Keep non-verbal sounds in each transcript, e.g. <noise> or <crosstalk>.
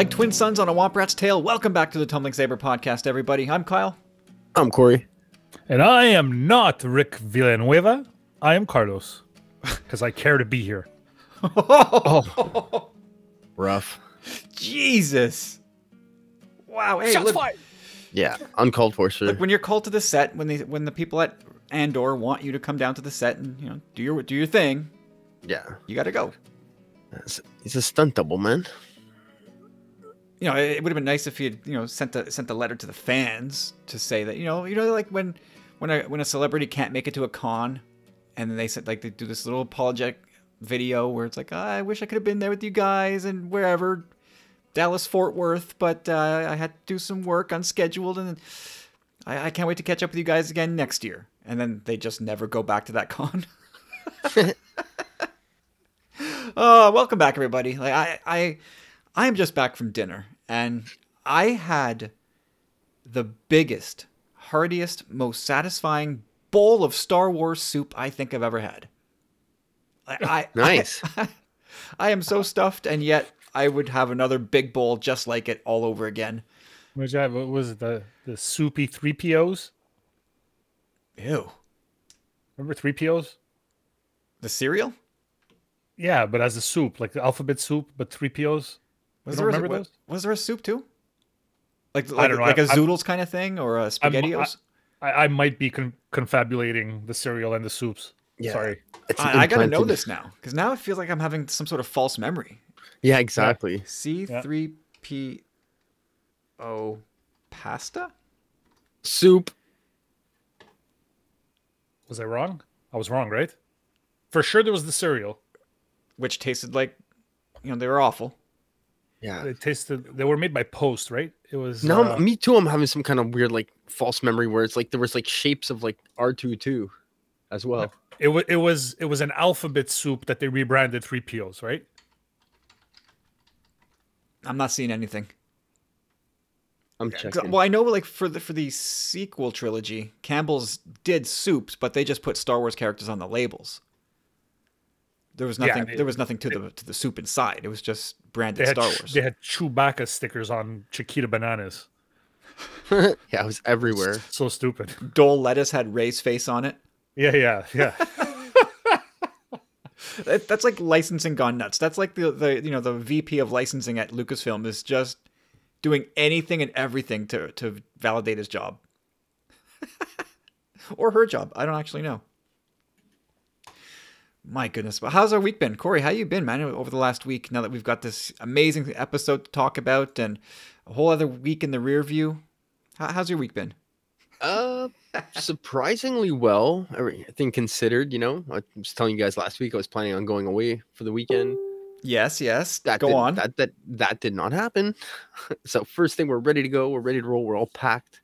Like twin sons on a Womp Rat's tail, welcome back to the Tumbling Saber podcast, everybody. I'm Kyle. I'm Corey. And I am not Rick Villanueva. I am Carlos. Because I care to be here. <laughs> Oh, rough. Jesus. Wow. Hey, Shots look, fired. Yeah, uncalled for, sir. look, when you're called to the set, when they when the people at Andor want you to come down to the set and you know do your do your thing, yeah, you got to go. It's- he's a stunt double, man. You know, it, would have been nice if he had you know sent a sent a letter to the fans to say that you know you know like when when a when a celebrity can't make it to a con, and then they said like they do this little apologetic video where it's like I wish I could have been there with you guys and wherever Dallas Fort Worth, but uh, I had to do some work unscheduled and I, I can't wait to catch up with you guys again next year. And then they just never go back to that con. <laughs> <laughs> Oh, welcome back, everybody. Like I, I, I am just back from dinner, and I had the biggest, heartiest, most satisfying bowl of Star Wars soup I think I've ever had. I, I <laughs> Nice. I, <laughs> I am so stuffed, and yet I would have another big bowl just like it all over again. What you have? What was it? The, the soupy 3POs? Ew. Remember 3POs? The cereal? Yeah, but as a soup, like the alphabet soup, but 3POs. Was there don't a, remember those? was there a soup too? Like like, don't know. like a I- I'm- zoodles kind of thing or a I'm- spaghettios? I, I might be con- confabulating the cereal and the soups. Yeah. Sorry. It's I, I gotta know this now because now it feels like I'm having some sort of false memory. Yeah, exactly. C3PO pasta? Soup. Was I wrong? I was wrong, right? For sure, there was the cereal. Which tasted like, you know, they were awful. Yeah. It tasted. They were made by Post, right? It was. No, uh, me too. I'm having some kind of weird, like, false memory where it's like there was like shapes of like R two two, as well. It was. It was. It was an alphabet soup that they rebranded 3POs, right? I'm not seeing anything. I'm checking. Well, I know like for the for the sequel trilogy, Campbell's did soups, but they just put Star Wars characters on the labels. There was Yeah, nothing. they- there was nothing to the to the soup inside. It was just branded They had. Star Ch- Wars. They had Chewbacca stickers on Chiquita bananas. <laughs> yeah, it was everywhere. So stupid. Dole lettuce had Rey's face on it. Yeah, yeah, yeah. <laughs> <laughs> That- That's like licensing gone nuts. That's like the, the you know the VP of licensing at Lucasfilm is just doing anything and everything to to validate his job or her job. I don't actually know. My goodness, but how's our week been, Corey? How you been, man? Over the last week, now that we've got this amazing episode to talk about and a whole other week in the rear view, how's your week been? Uh, surprisingly well, everything considered. You know, I was telling you guys last week I was planning on going away for the weekend. Yes, yes. That Go did, on. That that that did not happen. <laughs> so first thing, we're ready to go. We're ready to roll. We're all packed.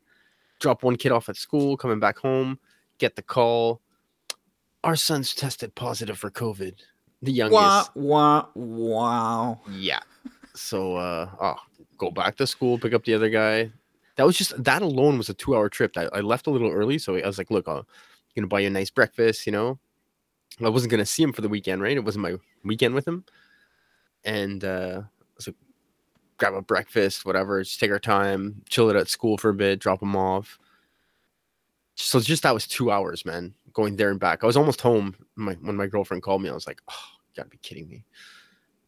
Drop one kid off at school. Coming back home, get the call. Our son's tested positive for COVID. The youngest. Wah wah wow. Yeah. So uh oh, go back to school, pick up the other guy. That was just that alone was a two hour trip. I, I left a little early, so I was like, look, I'm gonna buy you a nice breakfast, you know. I wasn't gonna see him for the weekend, right? It wasn't my weekend with him. And uh I was like, grab a breakfast, whatever, just take our time, chill it at school for a bit, drop him off. So just that was two hours, man, going there and back. I was almost home my, when my girlfriend called me. I was like, oh, you gotta be kidding me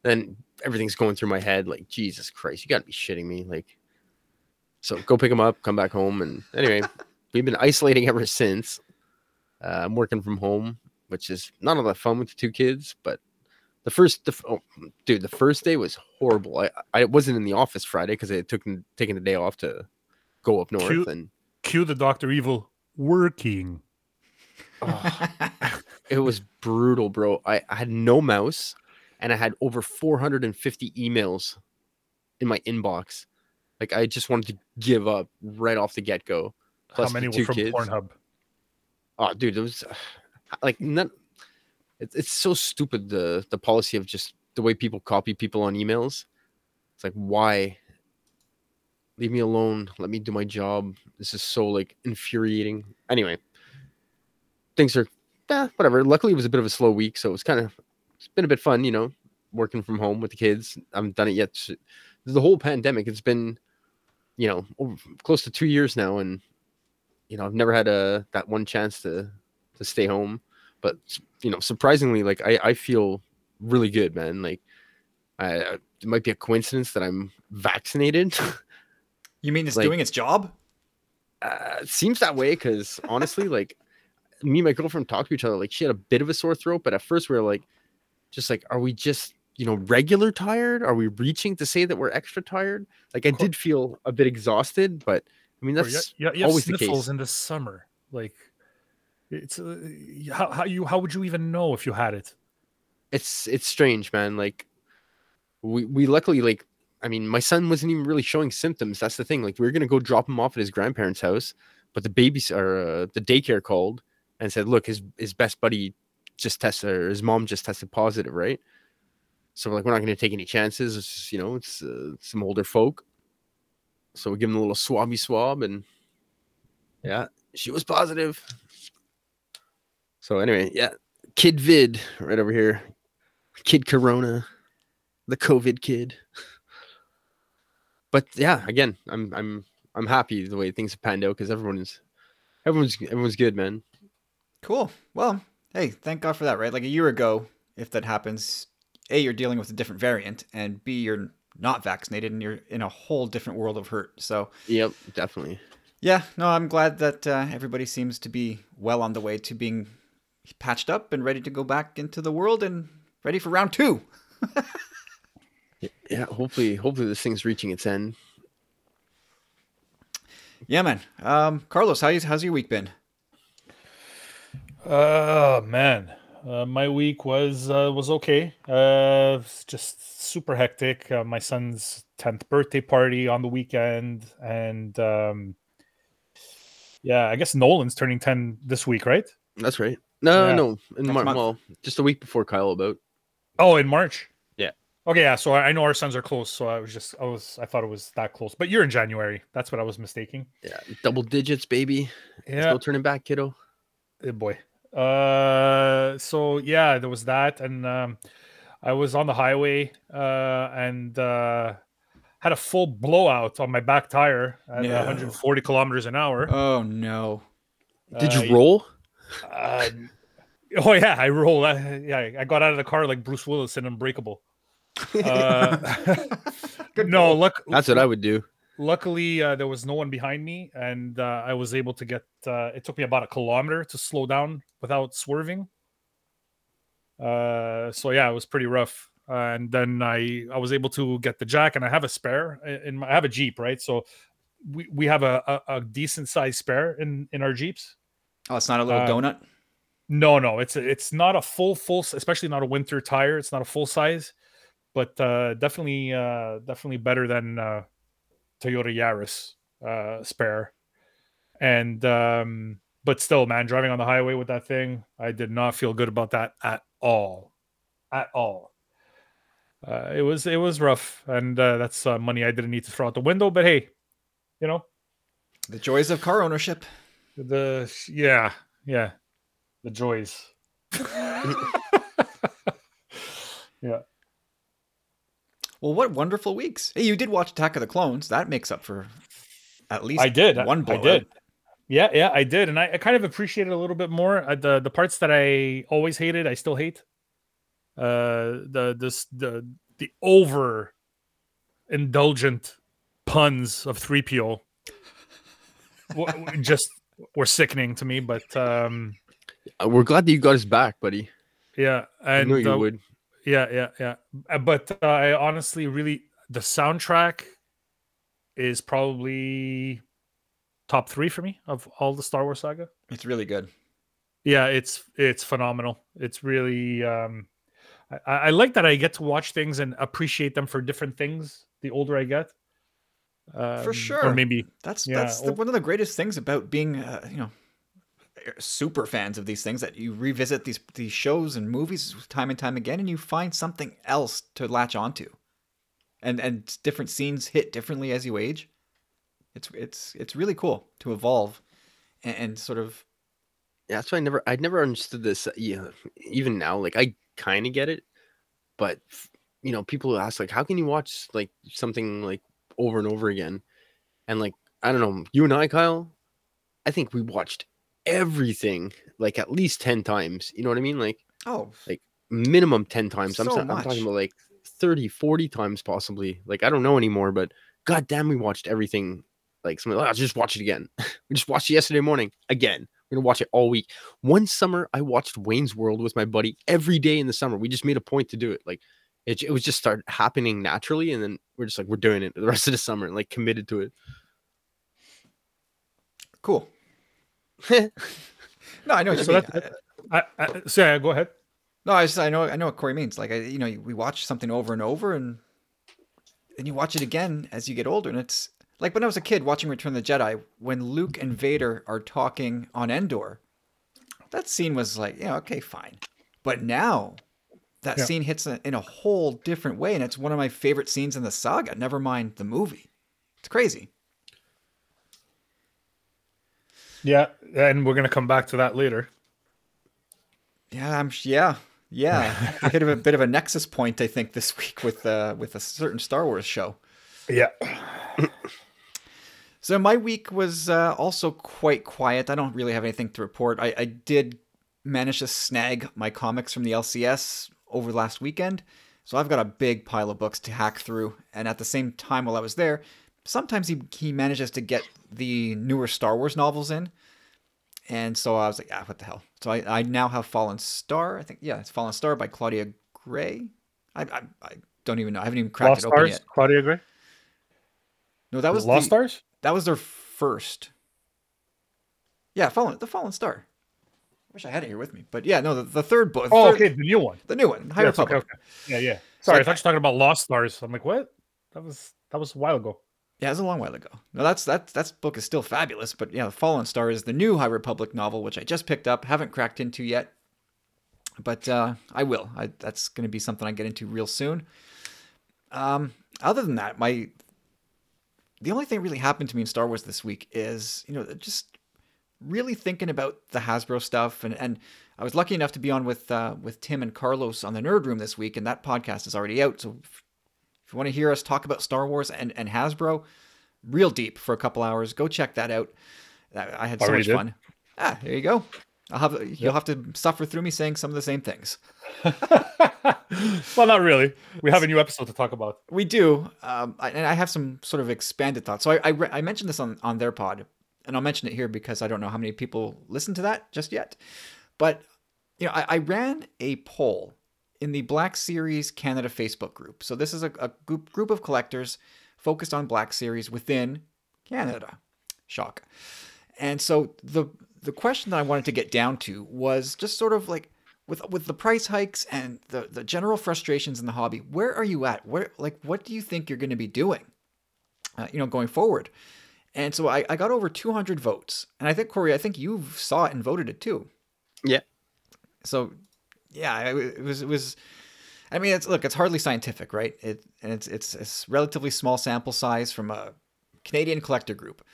then everything's going through my head like jesus christ you gotta be shitting me like so go pick him up come back home and anyway <laughs> we've been isolating ever since uh, i'm working from home which is not a lot of fun with the two kids but the first the, oh, dude the first day was horrible i i wasn't in the office friday because i took taken the day off to go up north Cute. and Cue the Doctor Evil working. oh, it was brutal bro I, I had no mouse and i had over 450 emails in my inbox like i just wanted to give up right off the get-go How many were from kids. Pornhub? oh dude it was uh, like not it's, it's so stupid the the policy of just the way people copy people on emails it's like why leave me alone let me do my job this is so like infuriating anyway things are eh, whatever luckily it was a bit of a slow week so it was kind of it's been a bit fun you know working from home with the kids. I haven't done it yet. The whole pandemic, it's been, you know, over, close to two years now, and you know, I've never had a that one chance to to stay home. But you know, surprisingly, like I I feel really good, man. Like I it might be a coincidence that I'm vaccinated. <laughs> You mean it's Like- doing its job? uh, it seems that way because honestly, like me and my girlfriend talked to each other. Like she had a bit of a sore throat, but at first we were like, just like, are we just you know regular tired? Are we reaching to say that we're extra tired? Like I did feel a bit exhausted, but I mean Or you, that's you, you have always the sniffles case. in the summer. Like, it's uh, how how you how would you even know if you had it? it's it's strange, man. Like we we luckily like I mean my son wasn't even really showing symptoms. That's the thing. Like we were gonna go drop him off at his grandparents' house, but the babies or uh, the daycare called and said, look, his his best buddy just tested or his mom just tested positive, right? So we're like, we're not gonna take any chances. Just, you know, it's uh, some older folk. So we give him a little swabby swab, and yeah, she was positive. So anyway, yeah, kid vid right over here. Kid Corona, the COVID kid. But yeah, again, I'm I'm I'm happy the way things have panned out because everyone's everyone's everyone's good, man. Cool. Well, hey, thank God for that, right? Like a year ago, if that happens, A, you're dealing with a different variant, and B, you're not vaccinated and you're in a whole different world of hurt. So, Yep, definitely. yeah, no, I'm glad that uh, everybody seems to be well on the way to being patched up and ready to go back into the world and ready for round two. <laughs> Yeah, hopefully hopefully this thing's reaching its end. Yeah, man. Um, Carlos, how you, how's your week been? Oh man, uh, my week was uh, was okay. Uh, it's just super hectic. Uh, my son's tenth birthday party on the weekend, and um, yeah, I guess Nolan's turning ten this week, right? That's right. No, Yeah. no, in Next Mar- month. well, just a week before Kyle about. Oh, in March. Yeah. Okay, yeah. So I I know our sons are close. So I was just I was I thought it was that close, but you're in January. That's what I was mistaking. Yeah, double digits, baby. There's Yeah. no turning back, kiddo. Eh, boy. Uh, so yeah, there was that, and um, I was on the highway uh, and uh, had a full blowout on my back tire at No. 140 kilometers an hour. Oh, no. Did Uh, you roll? Uh, <laughs> oh yeah, I rolled. Uh, yeah, I got out of the car like Bruce Willis in Unbreakable. Uh, <laughs> Good no, call. look. That's what I would do. luckily uh, there was no one behind me and uh, i was able to get uh, it took me about a kilometer to slow down without swerving uh, so yeah it was pretty rough and then i i was able to get the jack and i have a spare i- in my, i have a jeep right so we, we have a, a, a decent sized spare in in our jeeps Oh, it's not a little Uh, donut? no no it's it's not a full full especially not a winter tire it's not a full size but uh definitely uh definitely better than uh toyota yaris uh spare. And um but still man driving on the highway with that thing i did not feel good about that at all at all. Uh, it was it was rough and uh, that's uh, money i didn't need to throw out the window but hey you know? The joys of car ownership. the yeah yeah. The joys. <laughs> <laughs> Yeah Well, what wonderful weeks. Hey, you did watch Attack of the Clones. That makes up for at least I did. one I blowout. did. Yeah, yeah, I did, and I, I kind of appreciate it a little bit more. Uh, the the parts that I always hated, I still hate. Uh, the this the the over indulgent puns of three PO just were sickening to me. But um, Uh, We're glad that you got us back, buddy. yeah, I and knew you uh, would. Yeah, yeah, yeah. Uh, But uh, I honestly really the soundtrack is probably top three for me of all the Star Wars saga. It's really good. Yeah, it's it's phenomenal. It's really um I, I like that I get to watch things and appreciate them for different things the older I get. Um, Or sure. Or maybe That's Yeah, that's the, one of the greatest things about being, uh, you know, super fans of these things that you revisit these these shows and movies time and time again, and you find something else to latch onto, and and different scenes hit differently as you age. It's it's it's really cool to evolve, and, and sort of Yeah, that's why I never I never understood this. uh, Yeah, even now, like I kind of get it, but you know, people ask like, how can you watch like something like over and over again? And like, I don't know, you and I, Kyle, I think we watched everything like at least 10 times. You know what I mean? Like Oh, like minimum 10 times. I'm, So I'm talking about like 30, 40 times possibly. Like, I don't know anymore, but god damn, we watched everything. Like, somebody, "Oh, just watch it again. <laughs> we just watched it yesterday morning again. We're gonna watch it all week. One summer, I watched Wayne's World with my buddy every day in the summer. We just made a point to do it. Like, it, it was just start happening naturally, and then we're just like, we're doing it the rest of the summer, and like committed to it. cool. <laughs> No, I know what you So mean. that- I, I, so yeah, go ahead. No, I just I know I know what Corey means. Like I, you know, we watch something over and over, and then you watch it again as you get older, and it's like when I was a kid watching Return of the Jedi, when Luke and Vader are talking on Endor. That scene was like, yeah, okay, fine. But now, that Yeah. scene hits a, in a whole different way, and it's one of my favorite scenes in the saga. Never mind the movie. It's crazy. Yeah, and we're gonna come back to that later. Yeah, I'm. Yeah, yeah. <laughs> I hit a bit of a nexus point, I think, this week with uh, with a certain Star Wars show. Yeah. <clears throat> So my week was uh, also quite quiet. I don't really have anything to report. I, I did manage to snag my comics from the LCS over last weekend, so I've got a big pile of books to hack through. And at the same time, while I was there, sometimes he he manages to get the newer Star Wars novels in, and so I was like, ah, what the hell? So I, I now have Fallen Star. I think yeah, it's Fallen Star by Claudia Gray. I I, I don't even know. I haven't even cracked Lost it open Stars, yet. Claudia Gray. No, that was Lost the, Stars. That was their first. Yeah, Fallen the Fallen Star. I wish I had it here with me, but yeah, no, the, the third book. Oh, third- okay, the new one. the new one, High Yes, Republic. okay. Yeah, yeah. Sorry, like I thought you were talking about Lost Stars. I'm like, what? That was that was a while ago. Yeah, it was a long while ago. No, that's that that book is still fabulous, but yeah, Fallen Star is the new High Republic novel, which I just picked up, haven't cracked into yet, but uh, I will. I, that's going to be something I get into real soon. Um, other than that, my the only thing really happened to me in Star Wars this week is you know just really thinking about the Hasbro stuff, and and I was lucky enough to be on with uh, with Tim and Carlos on the Nerd Room this week, and that podcast is already out. So if, you want to hear us talk about Star Wars and and Hasbro, real deep for a couple hours, go check that out. I had so Already much did? fun. Ah, there you go. I'll have you'll have to suffer through me saying some of the same things. <laughs> well, not really. We have a new episode to talk about. We do, um, I, and I have some sort of expanded thoughts. So I, I, re- I mentioned this on, on their pod, and I'll mention it here because I don't know how many people listen to that just yet. But you know, I, I ran a poll in the Black Series Canada Facebook group. So this is a, a group group of collectors focused on Black Series within Canada. Shock. And so the the question that I wanted to get down to was just sort of like with with the price hikes and the the general frustrations in the hobby. Where are you at? Where like what do you think you're going to be doing? Uh, you know, going forward. And so I, I got over 200 votes, and I think Corey, I think you saw it and voted it too. Yeah. So, yeah, it, was it was. I mean, it's look, it's hardly scientific, right? It and it's it's it's relatively small sample size from a Canadian collector group.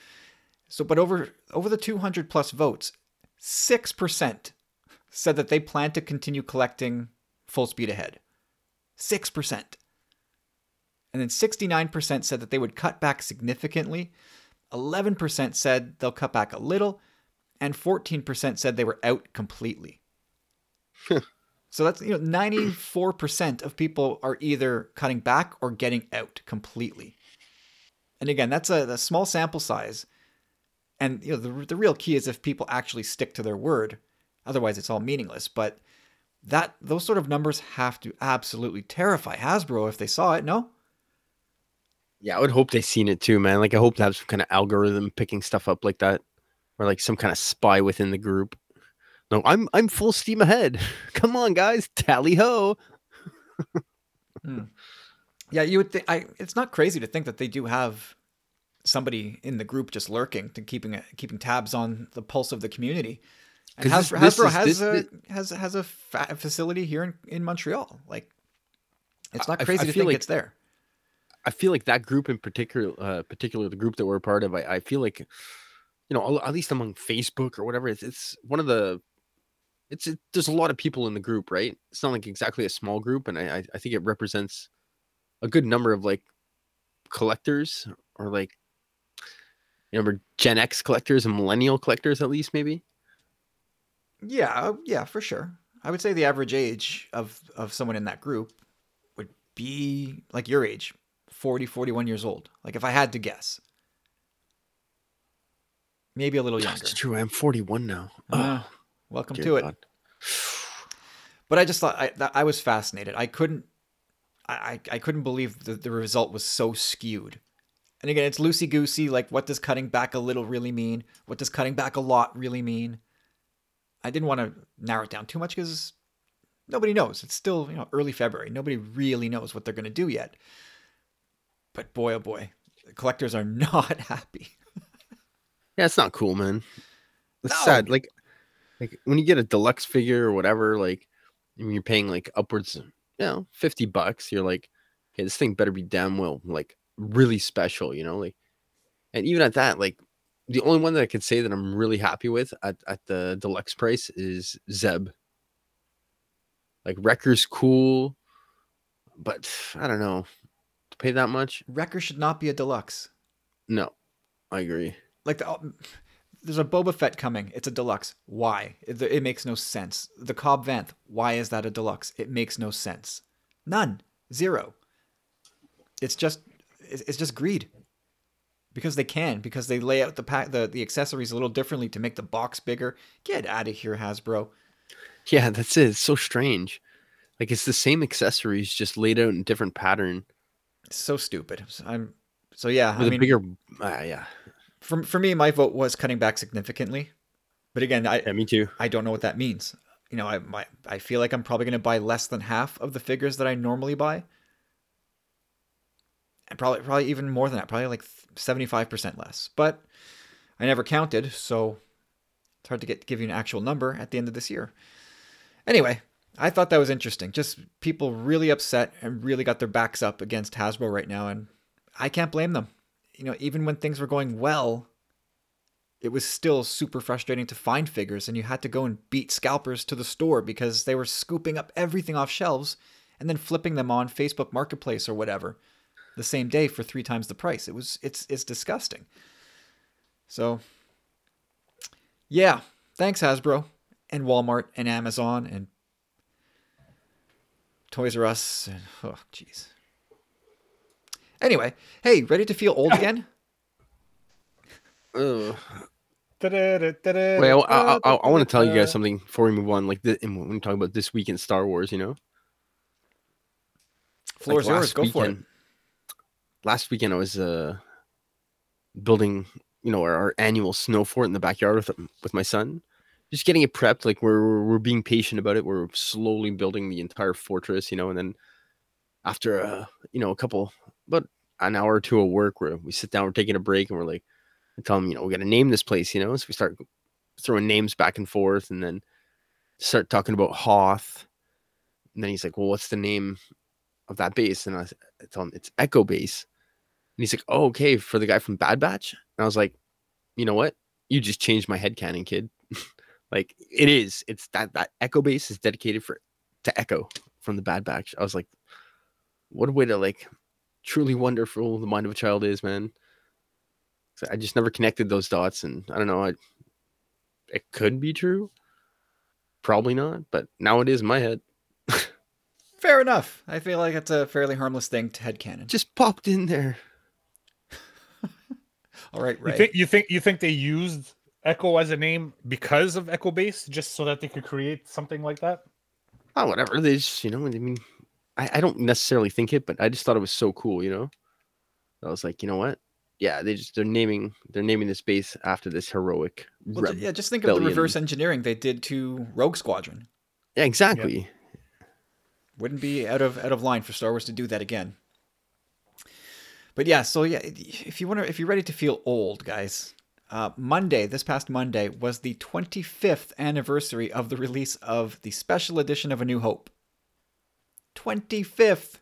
So, but over over the 200 plus votes, six percent said that they plan to continue collecting full speed ahead. Six percent. And then 69% said that they would cut back significantly. 11% said they'll cut back a little. And 14% said they were out completely. <laughs> so that's, you know, 94% of people are either cutting back or getting out completely. And again, that's a, a small sample size. And you know, the, the real key is if people actually stick to their word. Otherwise, it's all meaningless. But that those sort of numbers have to absolutely terrify Hasbro if they saw it. No, Yeah, I would hope they seen it too, man. Like I hope to have some kind of algorithm picking stuff up like that, or like some kind of spy within the group. No, I'm I'm full steam ahead. <laughs> Come on, guys, tally ho. yeah, you would think. I it's not crazy to think that they do have somebody in the group just lurking to keeping keeping tabs on the pulse of the community. And Hasbro, this- this Hasbro is- has this- a has has a fa- facility here in, in Montreal. Like, it's not I- I crazy to feel think like- it's there. I feel like that group in particular, uh, particularly the group that we're a part of, I, I feel like, you know, at least among Facebook or whatever, it's, it's one of the, it's it, there's a lot of people in the group, right? It's not like exactly a small group, and I I, think it represents a good number of like collectors or like you know Gen X collectors and millennial collectors at least maybe. Yeah, uh, yeah, for sure. I would say the average age of of someone in that group would be like your age, 40, 41 years old. Like if I had to guess. Maybe a little younger. That's true. I'm 41 now. Uh, welcome dear to it. But I just thought I, I was fascinated. I couldn't, I, I I couldn't believe that the result was so skewed. And again, it's loosey goosey. Like, what does cutting back a little really mean? What does cutting back a lot really mean? I didn't want to narrow it down too much because nobody knows. It's still you know early February. Nobody really knows what they're going to do yet. But boy, oh boy, collectors are <laughs> not happy. Yeah, it's not cool, man. It's No. sad. Like, like when you get a deluxe figure or whatever, like when you're paying like upwards, you know, fifty bucks, you're like, okay, this thing better be damn well like really special, you know, like, and even at that, like, the only one that I could say that I'm really happy with at at the deluxe price is Zeb. Like, Wrecker's cool, but I don't know, to pay that much, Wrecker should not be a deluxe. no, I agree. like the, oh, there's a Boba Fett coming. It's a deluxe. Why? It, it makes no sense. The Cobb Vanth. Why is that a deluxe? It makes no sense. None. Zero. It's just it's just greed. Because they can. Because they lay out the pack the, the accessories a little differently to make the box bigger. Get out of here, Hasbro. Yeah, that's it. It's so strange. Like it's the same accessories just laid out in different pattern It's so stupid. I'm so yeah. with I a mean, bigger. Uh, yeah, for for me, my vote was cutting back significantly. But again, I yeah, me too. I don't know what that means. You know, I my, I feel like I'm probably going to buy less than half of the figures that I normally buy. And probably probably even more than that, probably like 75% less. But I never counted, so it's hard to get give you an actual number at the end of this year. Anyway, I thought that was interesting. Just people really upset and really got their backs up against Hasbro right now and I can't blame them. You know, even when things were going well, it was still super frustrating to find figures and you had to go and beat scalpers to the store because they were scooping up everything off shelves and then flipping them on Facebook Marketplace or whatever the same day for three times the price. It was it's it's disgusting. So yeah, thanks Hasbro and Walmart and Amazon and Toys R Us and oh jeez. Anyway, hey, ready to feel old again? Ugh. Wait, Wait, I, I, I, I want to tell you guys something before we move on. Like the, when we talk about this week in Star Wars, you know, Floor's Like yours. last Go for it. weekend- Last weekend, I was uh building, you know, our, our annual snow fort in the backyard with with my son. Just getting it prepped. Like we're we're- we're being patient about it. We're slowly building the entire fortress, you know, and then after uh you know a couple, about an hour or two of work, where we sit down, we're taking a break, and we're like, I tell him, you know, we got to name this place, you know. So we start throwing names back and forth, and then start talking about Hoth. And then he's like, "Well, what's the name of that base?" And I, I tell him it's Echo Base. And he's like, "Oh, okay, for the guy from Bad Batch." And I was like, "You know what? You just changed my head canon, kid. <laughs> like it is. It's that that Echo Base is dedicated for to Echo from the Bad Batch." I was like, "What a way to like truly wonderful the mind of a child is, man." So I just never connected those dots, and I don't know. I it could be true, probably not, but now it is in my head. <laughs> Fair enough. I feel like it's a fairly harmless thing to headcanon. Just popped in there. <laughs> All right, You think you think you think they used Echo as a name because of Echo Base, just so that they could create something like that? Oh, whatever. They just, you know, I mean, I, I don't necessarily think it, but I just thought it was so cool, you know. I was like, you know what? Yeah, they just they're naming they're naming this base after this heroic. Well, reb- yeah, just think of the reverse engineering they did to Rogue Squadron. yeah, exactly. Wouldn't be out of out of line for Star Wars to do that again. But yeah, so yeah, if you want to, if you're ready to feel old, guys, uh, Monday, this past Monday, was the 25th anniversary of the release of the special edition of A New Hope. 25th.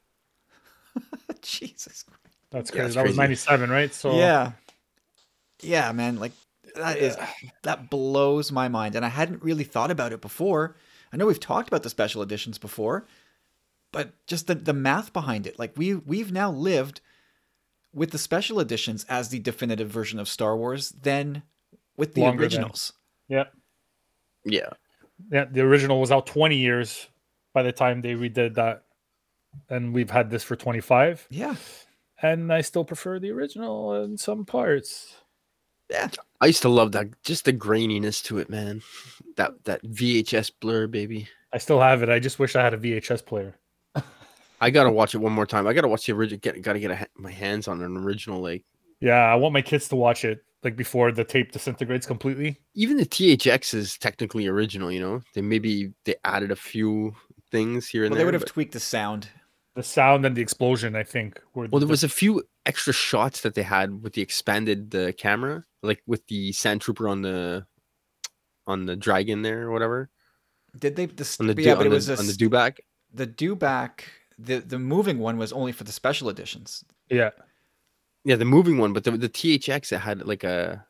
<laughs> Jesus. Christ. That's crazy. it's that was ninety seven, right? So Yeah. Yeah, man, like that is that blows my mind and I hadn't really thought about it before. I know we've talked about the special editions before, but just the, the math behind it. Like we we've now lived with the special editions as the definitive version of Star Wars than with the Longer than- originals. Yeah. Yeah. Yeah. The original was out 20 years by the time they redid that. And we've had this for 25. Yeah. And I still prefer the original in some parts. Yeah. I used to love that just the graininess to it, man. That that VHS blur, baby. I still have it. I just wish I had a VHS player. I gotta watch it one more time. I gotta watch the original. Get gotta get a, my hands on an original. Like Yeah, I want my kids to watch it like before the tape disintegrates completely. even the THX is technically original. You know, they maybe they added a few things here and Well, they would have but- tweaked the sound. The sound and the explosion, I think, were well, there the- was a few extra shots that they had with the expanded the camera, like with the sand trooper on the on the dragon there or whatever Did they? The, on the yeah, du- but on it the, was a, on the s- dewback. the dewback. The the moving one was only for the special editions. yeah. Yeah, the moving one, but the the THX it had like a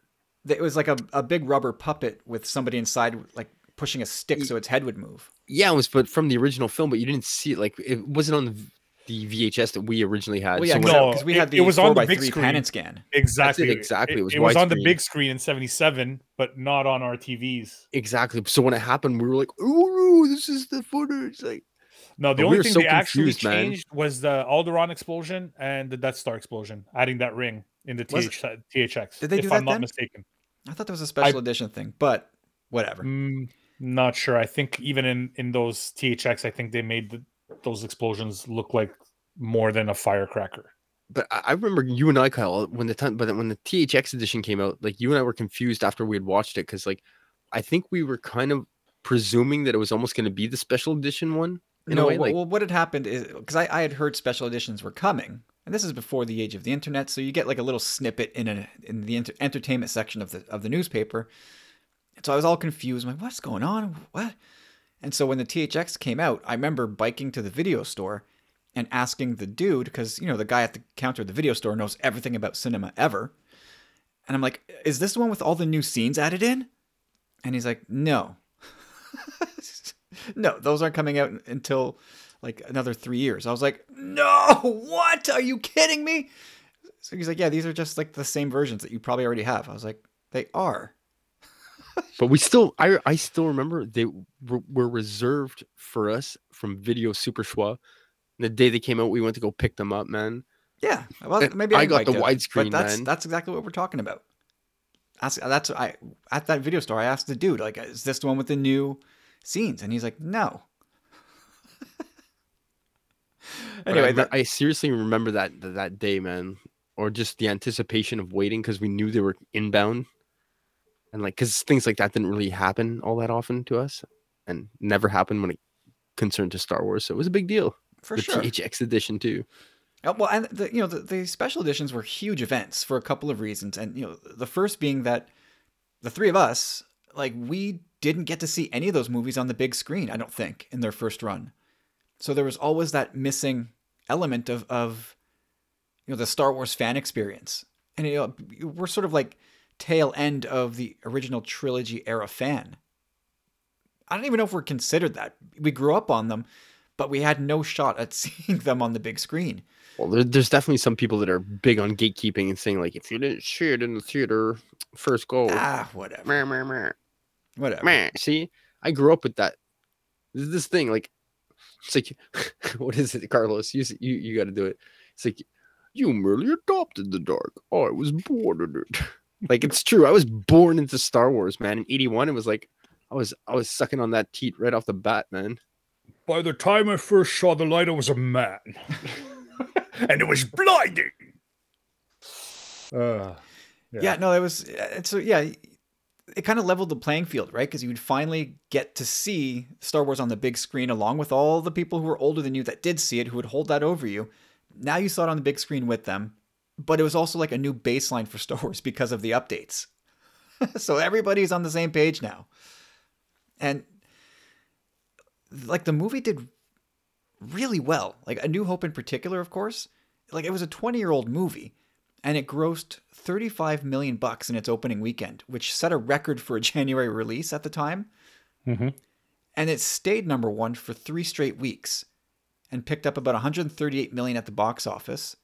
It was like a, a big rubber puppet with somebody inside, like pushing a stick so its head would move. Yeah, it was but from the original film, but you didn't see it like it wasn't on the, the VHS that we originally had. Well, yeah, because when- No, we it- had the it was on the by big screen. pan and scan. Exactly. exactly. It was was on the big screen in 77, but not on our TVs. exactly. So when it happened, we were like, "Ooh, this is the footage!" Like, No, the But we only thing so they actually man. changed was the Alderaan explosion and the Death Star explosion, adding that ring in the TH, THX. Did they do if do I'm that not then? mistaken. I thought that was a special edition thing, but whatever. Mm, not sure. I think even in in those THX, I think they made the, those explosions look like more than a firecracker. but I, I remember you and I, Kyle, when the time, but when the THX edition came out, like you and I were confused after we had watched it because, like, I think we were kind of presuming that it was almost going to be the special edition one. In no, a way, well, like, well, what had happened is because I, I had heard special editions were coming, and this is before the age of the internet, so you get like a little snippet in a in the enter- entertainment section of the of the newspaper. So I was all confused. I'm like, what's going on? What? And so when the THX came out, I remember biking to the video store and asking the dude because you know the guy at the counter at the video store knows everything about cinema ever. And I'm like, is this the one with all the new scenes added in? And he's like, no. <laughs> no, those aren't coming out until like another three years. I was like, no, what? Are you kidding me? So he's like, yeah, these are just like the same versions that you probably already have. I was like, they are. But we still, I, I still remember they were, were reserved for us from Video Super Schwa. The day they came out, we went to go pick them up, man. Yeah, well, maybe I didn't got the to, widescreen, but that's man. that's exactly what we're talking about. That's that's I at that video store. I asked the dude, like, is this the one with the new scenes? And he's like, no. <laughs> Anyway, I, that, I seriously remember that, that day, man, or just the anticipation of waiting because we knew they were inbound, and like because things like that didn't really happen all that often to us, and never happened when it concerned to Star Wars. So it was a big deal. for the sure. THX edition too. Uh, well, and the, you know the, the special editions were huge events for a couple of reasons, and you know the first being that the three of us, like, we didn't get to see any of those movies on the big screen. I don't think in their first run, so there was always that missing element of of you know the Star Wars fan experience, and you know we're sort of like tail end of the original trilogy era fan. I don't even know if we're considered that. We grew up on them, but we had no shot at <laughs> seeing them on the big screen. Well, there, there's definitely some people that are big on gatekeeping and saying like, if you didn't see it in the theater, first go. Ah, whatever. Meh, meh, meh, Whatever. meh. See, I grew up with that. This, this thing, like, it's like, <laughs> what is it, Carlos? You you you got to do it. It's like, you merely adopted the dark. I was born in it. <laughs> like it's true. I was born into Star Wars, man. In '81, it was like, I was I was sucking on that teat right off the bat, man. By the time I first saw the light, I was a man, <laughs> and it was blinding. Uh, Yeah. no, it was. uh, So yeah, it kind of leveled the playing field, right? Because you would finally get to see Star Wars on the big screen, along with all the people who were older than you that did see it, who would hold that over you. Now you saw it on the big screen with them, but it was also like a new baseline for Star Wars because of the updates. <laughs> so everybody's on the same page now, and like the movie did really well. Like A New Hope in particular, of course. Like it was a 20 year old movie and it grossed 35 million bucks in its opening weekend, which set a record for a <laughs> January release at the time. Mhm. And it stayed number one for three straight weeks. and picked up about 138 million at the box office,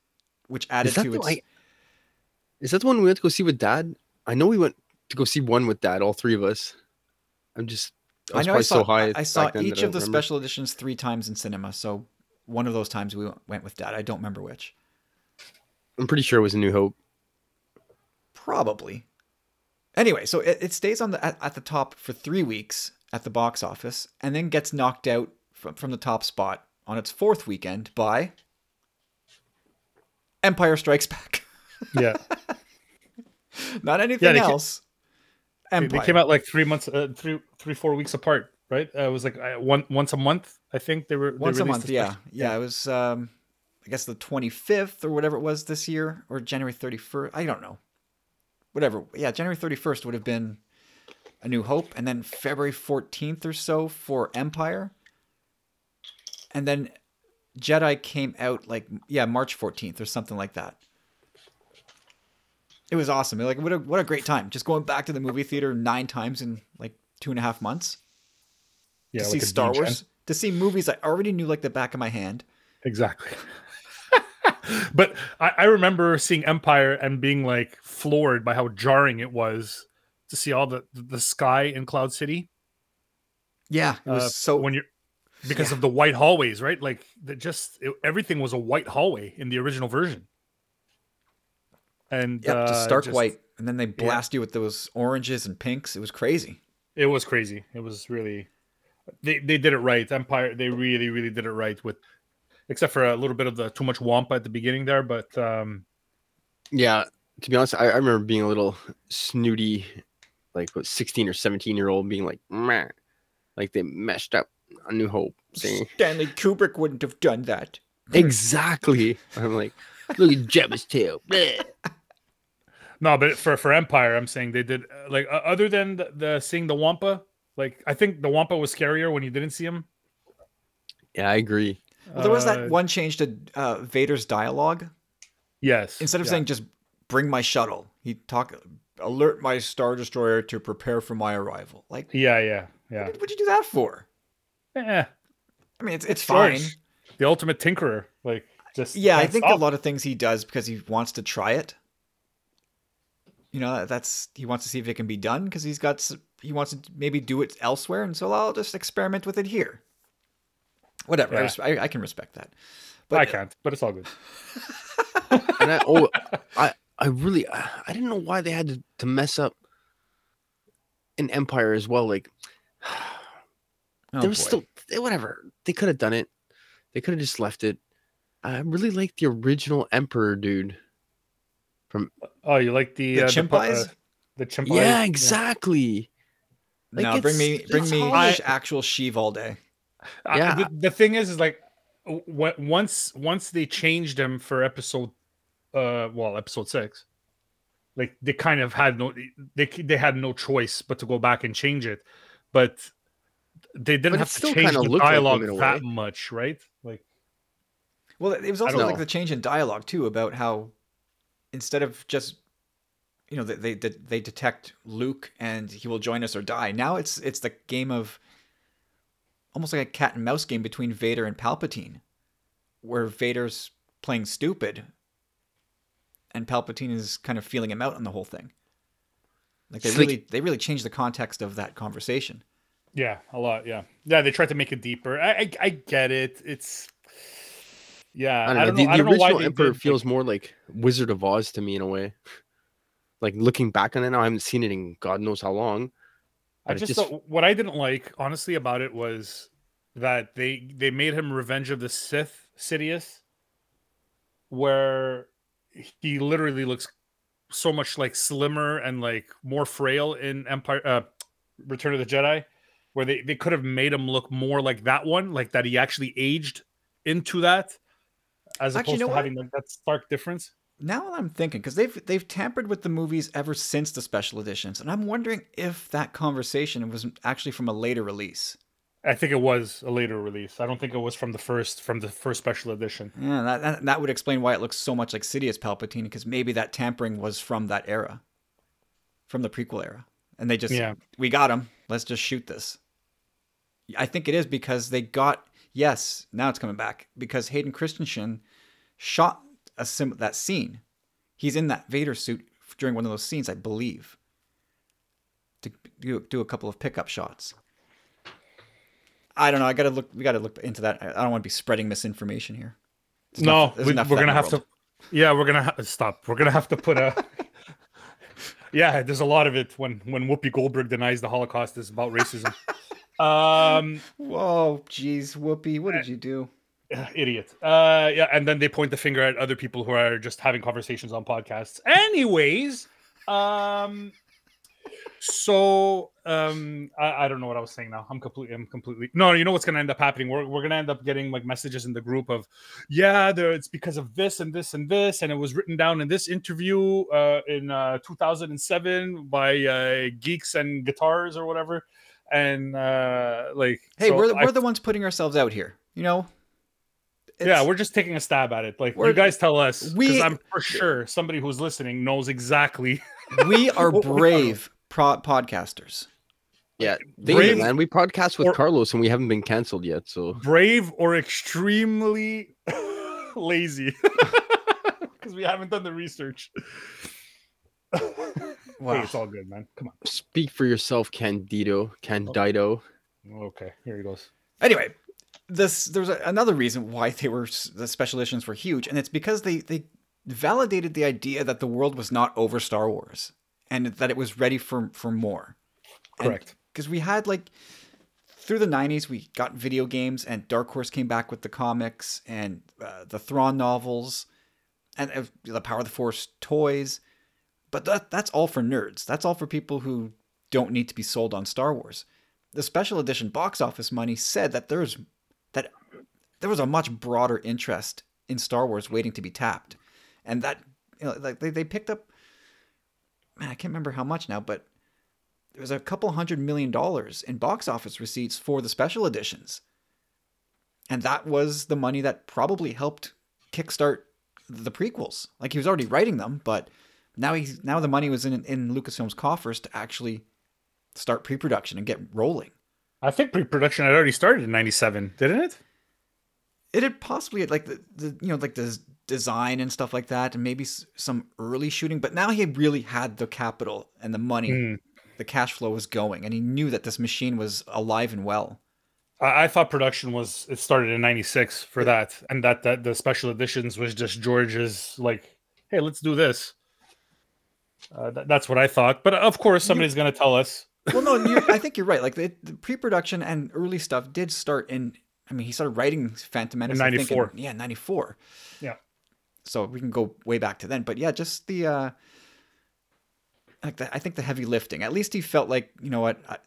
which added Is that, to the, its. I, is that the one we went to go see with dad? I know we went to go see one with dad, all three of us. I'm just. I, I was know I saw, so high. I- I saw back then that each of the remember. special editions three times in cinema. So one of those times we went- went with dad. I don't remember which. I'm pretty sure it was a New Hope. Probably. Anyway, so it, it stays on the at, at the top for three weeks at the box office, and then gets knocked out from, from the top spot on its fourth weekend by Empire Strikes Back. Yeah, <laughs> Not anything ca- else. they, Empire. they came out like three months, uh, three, three, four weeks apart, right? Uh, it was like uh, one once a month. I think they were they once a month. the Yeah, yeah. It was, um, I guess, the twenty fifth or whatever it was this year, or January thirty first. I don't know. Whatever. Yeah, January thirty first would have been A New Hope, and then February fourteenth or so for Empire, and then Jedi came out like yeah March fourteenth or something like that. It was awesome. Like what a what a great time. Just going back to the movie theater nine times in like two and a half months yeah, to like see Star. Wars, to see movies I already knew like the back of my hand. Exactly. <laughs> but I, I remember seeing Empire and being like floored by how jarring it was to see all the the sky in Cloud City. Yeah, it was uh, so when you're because Yeah. of the white hallways, right? Like that just it, everything was a white hallway in the original version. And yep, just uh, stark just- white, and then they blast you with those oranges and pinks. It was crazy. It was crazy. It was really they they did it right. Empire they really really did it right with except for a little bit of the too much wampa at the beginning there, but um Yeah, to be honest, I, I remember being a little snooty, like what, 16 or 17 year old, being like, Meh. like they meshed up a New Hope thing. Stanley Kubrick wouldn't have done that. exactly. I'm like, look at Jabba's tail. <laughs> Bleh. No, but for for Empire, I'm saying they did uh, like uh, other than the, the seeing the Wampa. Like I think the Wampa was scarier when you didn't see him. Yeah, I agree. Well, there was Uh, that one change to uh, Vader's dialogue. Yes. Instead of yeah. saying just "bring my shuttle," he talk alert my star destroyer to prepare for my arrival. Like, Yeah, yeah, yeah. what would you do that for? Eh, I mean, it's it's George, fine. The ultimate tinkerer. Like just Yeah, I think stop. a lot of things he does because he wants to try it. You know, that's he wants to see if it can be done because he's got he wants to maybe do it elsewhere, and so I'll just experiment with it here. Whatever, I, res- I, I can respect that. But I can't, but it's all good. <laughs> And I, oh, I, I really, I I didn't know why they had to, to mess up an Empire as well. Like, Oh, there was boy. still eh, whatever they could have done it. They could have just left it. I really like the original Emperor dude. From oh, you like the the uh, chimp pu- eyes. uh, the chimp Yeah, eyes? exactly. like, no, bring me bring me I- actual Sheev all day. I- Yeah. the, the thing is, is like w- w- once once they changed him for episode, uh, well, episode six, like they kind of had no they they had no choice but to go back and change it, but they didn't But have to change the looked like dialogue that much, right? Like Well, it was also like know. the change in dialogue too about how instead of just you know they they they detect Luke and he will join us or die. Now it's it's the game of almost like a cat and mouse game between Vader and Palpatine, where Vader's playing stupid and Palpatine is kind of feeling him out on the whole thing. Like they It's like- really they really changed the context of that conversation. Yeah, a lot, yeah, yeah. They tried to make it deeper. I I, I get it. It's yeah. I don't know. the I the don't know why original they Emperor did, like- feels more like Wizard of Oz to me in a way. Like looking back on it now, I haven't seen it in God knows how long. I just, just- thought, what I didn't like honestly about it was that they they made him Revenge of the Sith Sidious, where he literally looks so much like slimmer and like more frail in Empire uh, Return of the Jedi, where they they could have made him look more like that one, like that he actually aged into that, as Actually, you opposed know to what? having like, that stark difference. Now I'm thinking because they've they've tampered with the movies ever since the special editions, and I'm wondering if that conversation was actually from a later release. I think it was a later release. I don't think it was from the first from the first special edition. Yeah, that, that that would explain why it looks so much like Sidious Palpatine, because maybe that tampering was from that era, from the prequel era, and they just Yeah. we got him. Let's just shoot this. I think it is because they got Yes, now it's coming back because Hayden Christensen shot a sim- that scene. He's in that Vader suit during one of those scenes, I believe. To do, do a couple of pickup shots. I don't know. I gotta look. We gotta look into that. I don't want to be spreading misinformation here. There's no, enough- we, we're gonna have world. to. Yeah, we're gonna ha- stop. We're gonna have to put a. <laughs> yeah, there's a lot of it when when Whoopi Goldberg denies the Holocaust is about racism. um, Whoa, jeez, Whoopi, what did you do? idiot. Uh, yeah, and then they point the finger at other people who are just having conversations on podcasts. Anyways, um, so um, I, I don't know what I was saying now. I'm completely, I'm completely. No, you know what's gonna end up happening? We're we're gonna end up getting like messages in the group of, yeah, there it's because of this and this and this, and it was written down in this interview uh, in uh, 2007 by uh, geeks and guitars or whatever, and uh, like, Hey, so we're I we're the ones putting ourselves out here. You know. yeah, we're just taking a stab at it. Like you guys tell us, because I'm for sure somebody who's listening knows exactly. we <laughs> are brave pro- podcasters. Yeah, Brave- man. We podcast with or- Carlos and we haven't been canceled yet. So Brave or extremely <laughs> lazy, <laughs> because we haven't done the research. Wow. <laughs> Hey, it's all good, man. Come on. speak for yourself, Candido, Candido. on. Okay, here he goes. Anyway, this there's a, another reason why they were the special editions were huge, and it's because they they validated the idea that the world was not over Star Wars and that it was ready for for more. Correct. Because we had like through the 90s we got video games and Dark Horse came back with the comics and uh, the Thrawn novels and uh, the Power of the Force toys. But that that's all for nerds. That's all for people who don't need to be sold on Star Wars. The special edition box office money said that there's that there was a much broader interest in Star Wars waiting to be tapped. And that you know, like they, they picked up man, I can't remember how much now, but there was a couple hundred million dollars in box office receipts for the special editions. And that was the money that probably helped kickstart the prequels. Like he was already writing them, but now he's now the money was in in Lucasfilm's coffers to actually start pre-production and get rolling. I think pre-production had already started in '97, didn't it? It had possibly like the, the you know like the design and stuff like that, and maybe some early shooting. But now he really had the capital and the money, Hmm. the cash flow was going, and he knew that this machine was alive and well. I, I thought production was it started in '96 for that, and that that the special editions was just George's like, hey, let's do this. Uh, that, that's what I thought, but of course somebody's going to tell us. Well, no, I <laughs> think you're right. Like the, the pre-production and early stuff did start in. I mean, he started writing Phantom Menace in- 94. yeah, ninety four. Yeah. So we can go way back to then, but yeah, just the. uh like the, I think the heavy lifting. At least he felt like you know what, I,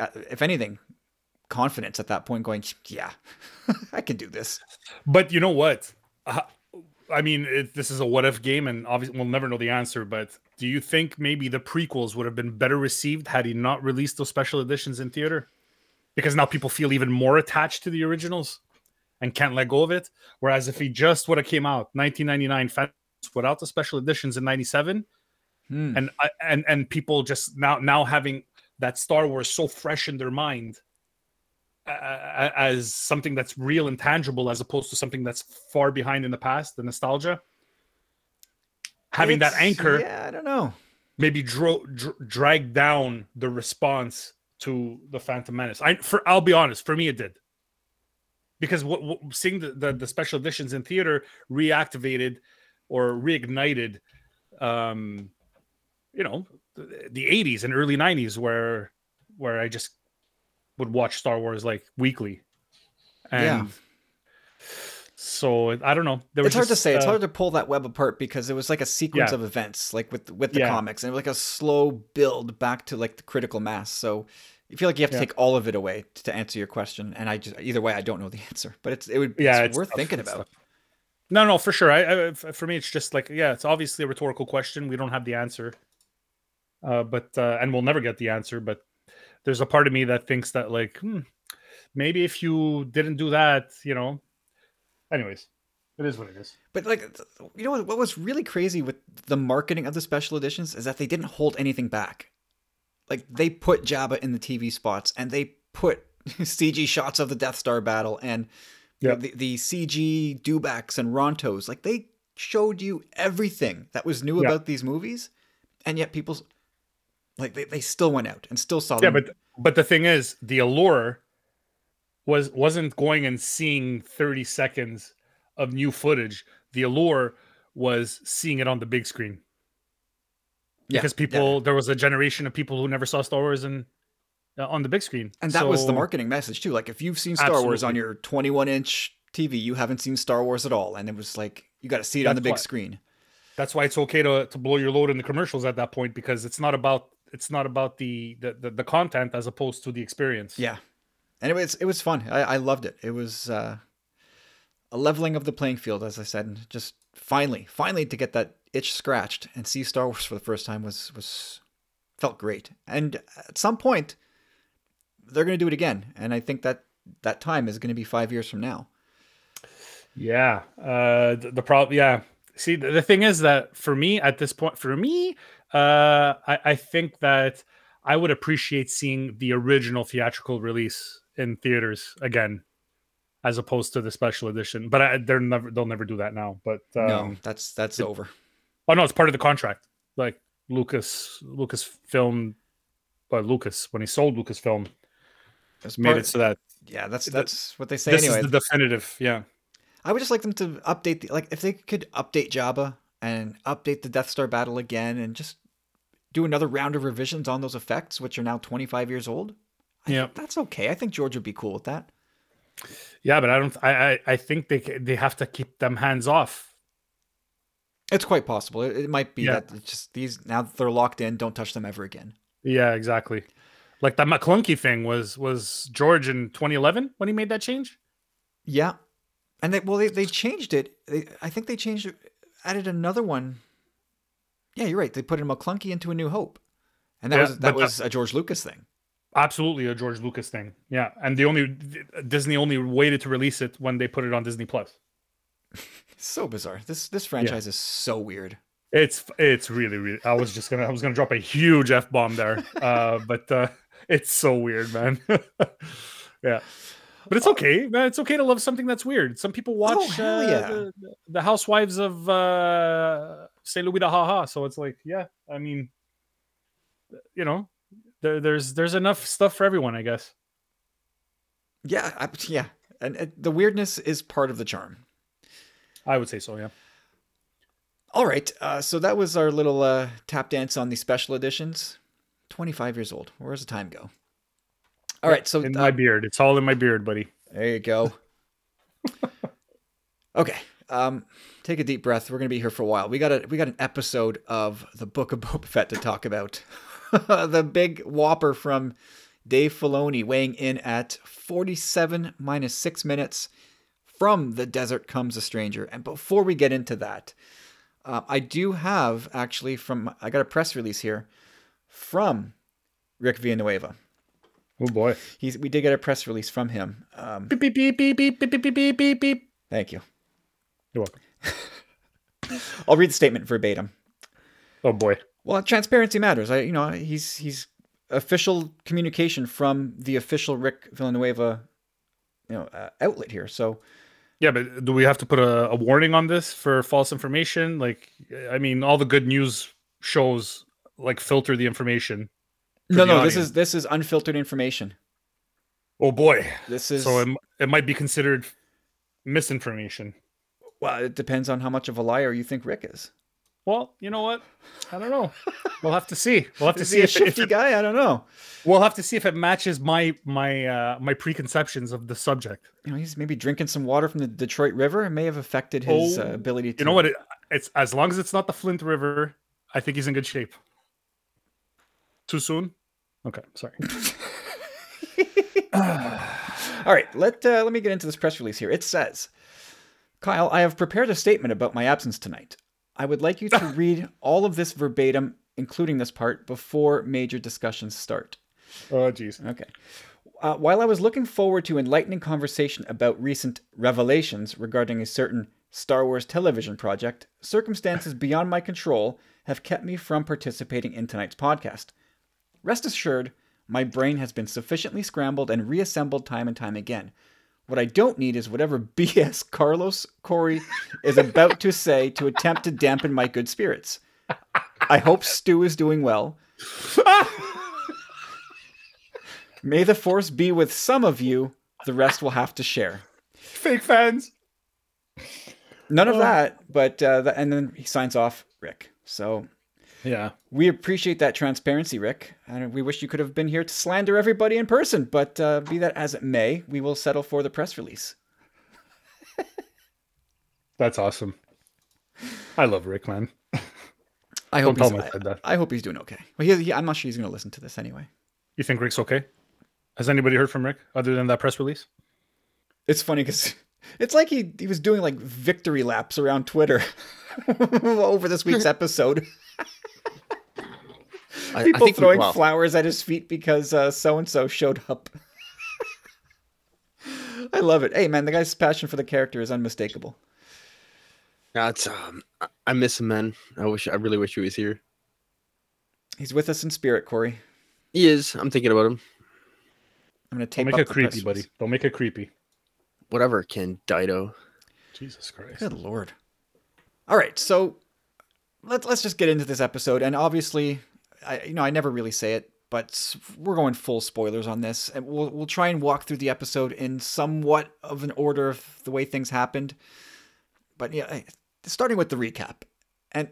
uh, if anything, confidence at that point. Going, yeah, <laughs> I can do this. But you know what? Uh, I mean, it, this is a what if game, and obviously we'll never know the answer. But do you think maybe the prequels would have been better received had he not released those special editions in theater? Because now people feel even more attached to the originals and can't let go of it. Whereas if he just would have came out 1999 without the special editions in 97, Hmm. and and and people just now now having that Star Wars so fresh in their mind uh, as something that's real and tangible as opposed to something that's far behind in the past the nostalgia having that anchor Yeah, I don't know. maybe dro- dr- drag down the response to the phantom menace. I for i'll be honest for me it did. Because what, what seeing the, the the special editions in theater reactivated or reignited um you know the, the 80s and early 90s where where i just would watch star wars like weekly. And Yeah. So i don't know it's hard to just, say. It's uh, hard to pull that web apart because it was like a sequence Yeah. of events, like with with the Yeah. comics, and like a slow build back to like the critical mass. So you feel like you have to Yeah. take all of it away to answer your question. And I just either way, I don't know the <laughs> answer, but it's it would yeah it's, it's worth tough, thinking it's about. tough. no no for sure I for me it's just like yeah it's obviously a rhetorical question we don't have the answer uh but uh and we'll never get the answer but there's a part of me that thinks that like hmm, maybe if you didn't do that you know anyways it is what it is But like, you know what, what was really crazy with the marketing of the special editions is that they didn't hold anything back. Like they put Jabba in the TV spots and they put <laughs> CG shots of the Death Star battle and Yep. the, the CG dewbacks and Rontos. Like they showed you everything that was new Yeah. about these movies, and yet people's like they, they still went out and still saw Yeah, them. but but the thing is, the allure was wasn't going and seeing 30 seconds of new footage. The allure was seeing it on the big screen. Yeah, because people there was a generation of people who never saw Star Wars in uh, on the big screen. And that was the marketing message too. Like if you've seen Star Wars on your 21 inch TV, you haven't seen Star Wars at all. And it was like you got to see it on the big why- screen. That's why it's okay to, to blow your load in the commercials at that point because it's not about it's not about the the, the, the content as opposed to the experience. Yeah. Was it was fun. I, I loved it. It was uh, a leveling of the playing field, as I said, and just finally, finally to get that itch scratched and see Star Wars for the first time was was felt great. And at some point, they're going to do it again, and I think that that time is going to be five years from now. Yeah. Uh, the, the problem. Yeah. See, the, the thing is that for me at this point, for me, uh, I, I think that I would appreciate seeing the original theatrical release in theaters again, as opposed to the special edition. But I, they're never they'll never do that now. But um, no, that's that's it- over. oh no, it's part of the contract. Like Lucas, Lucas film, but Lucas when he sold Lucasfilm That's made part- it so that yeah, that's that- that's what they say this anyway. is the definitive. Yeah. I would just like them to update the like if they could update Jabba and update the Death Star battle again and just do another round of revisions on those effects, which are now 25 years old. Yeah. that's okay. I think George would be cool with that. Yeah, but I don't. I I, I think they they have to keep them hands off. It's quite possible. It, it might be Yeah. that it's just these now that they're locked in, don't touch them ever again. Yeah, exactly. Like the Maclunkey thing was was George in 2011 when he made that change. Yeah, and they well they, they changed it. They, I think they changed it, added another one. Yeah, you're right. They put in Maclunkey into A New Hope, and that Yeah, was that was a George Lucas thing. Absolutely a George Lucas thing. Yeah, and the only Disney only waited to release it when they put it on Disney Plus. <laughs> So bizarre. This this franchise is so weird. It's it's really really. I was just gonna I was gonna drop a huge f bomb there, uh, <laughs> but uh, it's so weird, man. <laughs> yeah. But it's okay, man. It's okay to love something that's weird. Some people watch Oh, hell uh, yeah. the, the Housewives of uh, St. Louis de Haha. So it's like, yeah, I mean, you know, there, there's there's enough stuff for everyone, I guess. Yeah, I, yeah, and the weirdness is part of the charm. I would say so, yeah. All right, uh, so that was our little uh, tap dance on the special editions. Twenty-five years old. Where does the time go? All right, so in uh, my beard, it's all in my beard, buddy. there you go. <laughs> okay, um, take a deep breath. We're gonna be here for a while. We got a we got an episode of the Book of Boba Fett to talk about. <laughs> the big whopper from Dave Filoni weighing in at 47 minus six minutes. From the desert comes a stranger. And before we get into that, uh, I do have actually from I got a press release here from Rick Villanueva. Oh boy. He's we did get a press release from him. Um, Beep beep beep beep beep beep beep beep beep beep. thank you. You're welcome. <laughs> I'll read the statement verbatim. Oh boy. Well, transparency matters. I, you know, he's he's official communication from the official Rick Villanueva, you know, uh, outlet here. So Yeah, but do we have to put a, a warning on this for false information? Like, I mean, all the good news shows like filter the information. no, the no, this is this is unfiltered information. Oh boy. This is So it, it might be considered misinformation. well, it depends on how much of a liar you think Rick is. Well, you know what? I don't know. We'll have to see. We'll have to see a if, shifty it, guy? I don't know. we'll have to see if it matches my my uh my preconceptions of the subject. You know, he's maybe drinking some water from the Detroit River. It may have affected his Oh, uh, ability to. You know what? It, it's as long as it's not the Flint River, I think he's in good shape. Too soon? Okay, sorry. <laughs> <sighs> All right, let uh, let me get into this press release here. It says, "Kyle, I have prepared a statement about my absence tonight. I would like you to <laughs> read all of this verbatim, including this part, before major discussions start." Oh, jeez. Okay. Uh, while I was looking forward to enlightening conversation about recent revelations regarding a certain Star Wars television project, circumstances <laughs> beyond my control have kept me from participating in tonight's podcast. Rest assured, My brain has been sufficiently scrambled and reassembled time and time again. What I don't need is whatever <laughs> BS Carlos Corey is about to say to attempt to dampen my good spirits. I hope Stu is doing well. <laughs> May the force be with some of you. The rest will have to share. Fake fans. None of Oh. that, but uh, th- and then he signs off Rick. So Yeah. we appreciate that transparency, Rick. And we wish you could have been here to slander everybody in person, but uh, be that as it may, we will settle for the press release. <laughs> That's awesome. I love Rick, man. I hope he's, him I said that. I, I hope he's doing okay. Well, he, he, I'm not sure he's going to listen to this anyway. You think Rick's okay? Has anybody heard from Rick other than that press release? It's funny because <laughs> it's like he, he was doing like victory laps around Twitter <laughs> over this week's episode. I, People I think throwing well, flowers at his feet because so and so showed up. I love it. Hey man, the guy's passion for the character is unmistakable. That's um, I- I miss him, man. I wish I really wish he was here. He's with us in spirit, Corey. He is. I'm thinking about him. I'm gonna Don't make up it the creepy, press buddy. Don't make it creepy. Whatever, Candido. Jesus Christ. Good lord. All right, so let's let's just get into this episode, and obviously, I you know I never really say it, but we're going full spoilers on this, and we'll we'll try and walk through the episode in somewhat of an order of the way things happened. But yeah, starting with the recap, and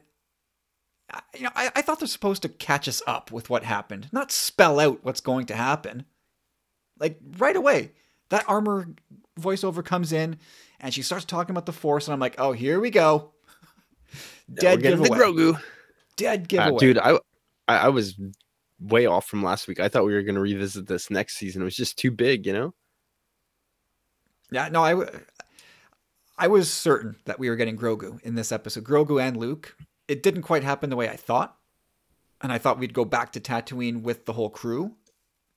you know I, I thought they're supposed to catch us up with what happened, not spell out what's going to happen. Like right away, that armor voiceover comes in and she starts talking about the force and i'm like oh here we go dead We're getting giveaway the Grogu. dead Uh, giveaway dude, I, I I was way off from last week. I thought we were going to revisit this next season. It was just too big, you know. yeah no I, w- I was certain that we were getting grogu in this episode grogu and luke it didn't quite happen the way i thought and i thought we'd go back to tatooine with the whole crew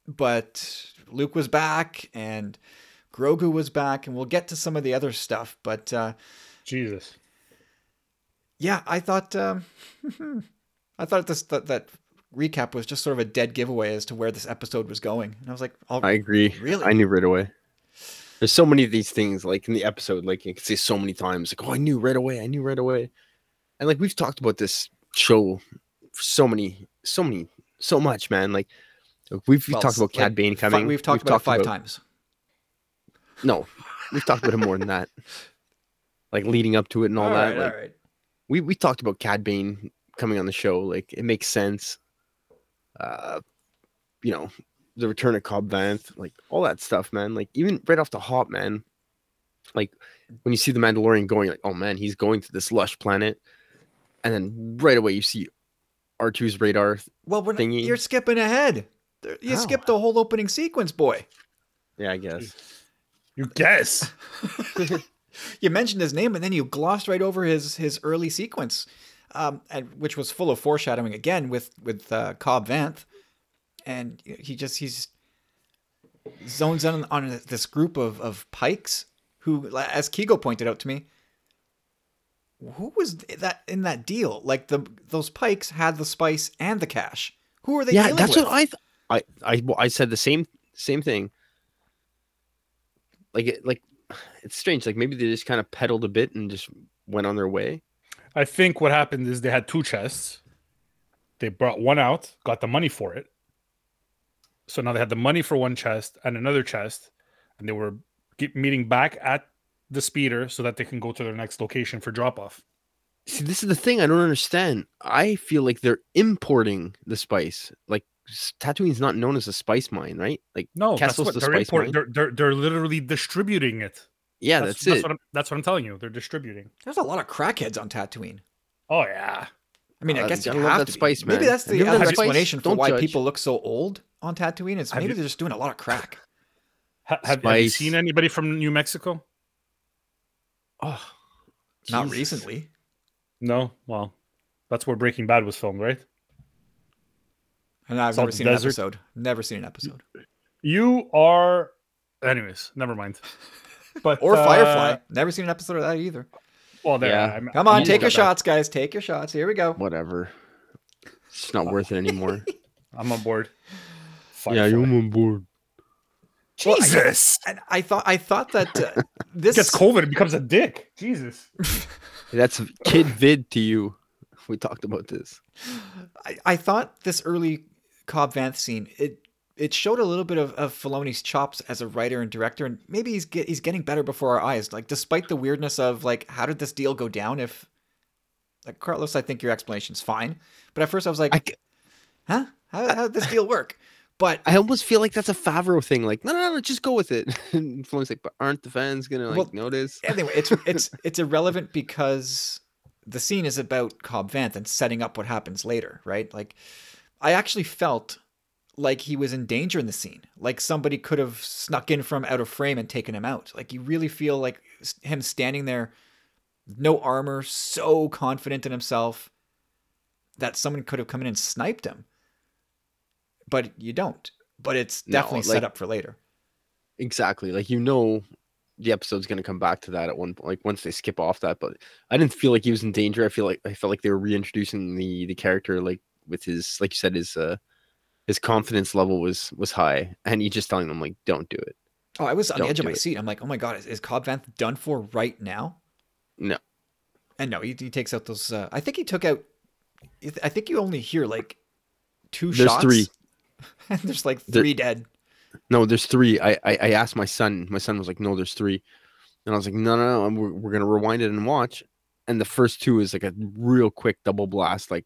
but luke was back and grogu was back and we'll get to some of the other stuff but uh Jesus. yeah, I thought um, <laughs> I thought this that, that recap was just sort of a dead giveaway as to where this episode was going, and I was like, oh, I agree. Really? I knew right away. There's so many of these things, like in the episode, like you can say so many times, like, "Oh, I knew right away. I knew right away," and like we've talked about this show for so many, so many, so much, man. Like we've, we've well, talked about like, Cad Bane coming. we've talked about it five times. No, we've talked about it more than that. <laughs> Like leading up to it and all, that. right, like, all right. we we talked about Cad Bane coming on the show. Like it makes sense. Uh, you know, the return of Cobb Vanth, like all that stuff, man. Like even right off the hop, man. Like when you see the Mandalorian going, like, oh man, he's going to this lush planet, and then right away you see R2's radar. Well, we're not, you're skipping ahead. You How? skipped the whole opening sequence, boy. Yeah, I guess. You guess. <laughs> You mentioned his name, and then you glossed right over his his early sequence, um, and which was full of foreshadowing again with with uh, Cobb Vanth, and he just he's zones in on this group of of pikes who, as Kigo pointed out to me, who was that in that deal? Like the those pikes had the spice and the cash. Who are they? yeah, that's with? what I, th- I, I, well, I said the same, same thing. Like, it, like, <sighs> it's strange. Like maybe they just kind of pedaled a bit and just went on their way. I think what happened is they had two chests. They brought one out, got the money for it. So now they had the money for one chest and another chest, and they were get, meeting back at the speeder so that they can go to their next location for drop off. See, this is the thing I don't understand. I feel like they're importing the spice. Like Tatooine's not known as a spice mine, right? Like, No, that's Kessel's what the they're, import, they're, they're they're literally distributing it. Yeah, that's, that's, it. What I'm, that's what I'm telling you. They're distributing. There's a lot of crackheads on Tatooine. Oh yeah. I mean, I Uh, guess you gotta love have that to be. spice, Maybe that's the other had spice? explanation for Don't why judge. people look so old on Tatooine. Is Have maybe you- they're just doing a lot of crack. Ha- have, have you seen anybody from New Mexico? oh, Not recently. No. Well, that's where Breaking Bad was filmed, right? And I've It's never seen an episode. Never seen an episode. You are. Anyways, never mind. <laughs> But Or uh, Firefly. Never seen an episode of that either. Well, there. Yeah. I'm- Come on, I'm take your on board. shots, guys. Take your shots. Here we go. Whatever. It's not worth it anymore. <laughs> I'm on board. Firefly. Yeah, you're on board. Well, I- Jesus I thought I thought that uh, <laughs> this gets COVID and becomes a dick. Jesus. <laughs> That's kid vid to you. We talked about this. I, I thought this early Cobb Vanth scene it it showed a little bit of, of Filoni's chops as a writer and director, and maybe he's get, he's getting better before our eyes. Like despite the weirdness of like how did this deal go down? If like Carlos, I think your explanation's fine, but at first I was like, I, huh? How how did this deal work? But I almost feel like that's a Favreau thing. Like, no, no, no, just go with it. <laughs> And Filoni's like, but aren't the fans gonna like Well, notice? anyway, it's <laughs> it's it's irrelevant because the scene is about Cobb Vanth and setting up what happens later, right? Like, I actually felt like he was in danger in the scene, like somebody could have snuck in from out of frame and taken him out. Like, you really feel like him standing there, no armor, so confident in himself that someone could have come in and sniped him. But you don't. But it's No, definitely set up for later. Exactly. Like you know, the episode's gonna come back to that at one point. Like once they skip off that, but I didn't feel like he was in danger. I feel like I felt like they were reintroducing the the character, like with his, like you said, his uh his confidence level was was high, and he just telling them like, don't do it. Oh, I was on the Don't edge of my it. seat. I'm like, oh my god, is, is Cobb Vanth done for right now? No. And no, he, he takes out those. Uh, I think he took out. I think you only hear like two There's shots. three. <laughs> and there's like There- three dead. No, there's three. I, I I asked my son. My son was like, no, there's three, and I was like, no, no, no. We're, we're gonna rewind it and watch. And the first two is like a real quick double blast. Like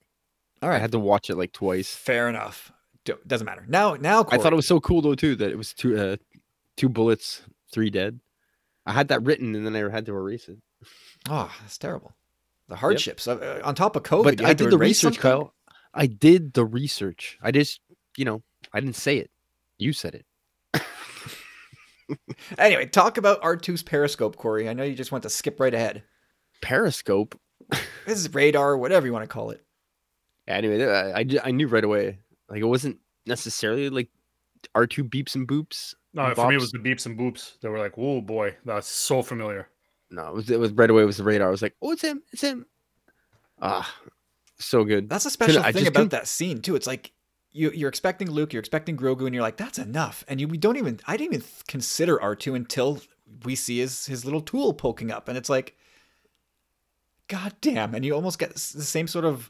all right, I had to watch it like twice. fair enough. Do- doesn't matter. Now, now, I thought it was so cool though too that it was two uh two bullets, three dead. I had that written and then I had to erase it. Oh, that's terrible. The hardships uh, uh, on top of COVID. but I did the research, something? Kyle. I did the research. I just, you know, I didn't say it. You said it. <laughs> Anyway, talk about R2's periscope, Corey. I know you just want to skip right ahead. Periscope. This is radar, whatever you want to call it. <laughs> Anyway, I, I, I knew right away. Like it wasn't necessarily like R two beeps and boops. No, and for me it was the beeps and boops. that were like, "Oh boy, that's so familiar." No, it was it was right away. It was the radar. I was like, oh, it's him. It's him. Ah, so good. That's a special I thing just about couldn't- that scene too. It's like you you're expecting Luke, you're expecting Grogu, and you're like, that's enough. And you we don't even I didn't even consider R two until we see his his little tool poking up, and it's like, god damn! And you almost get the same sort of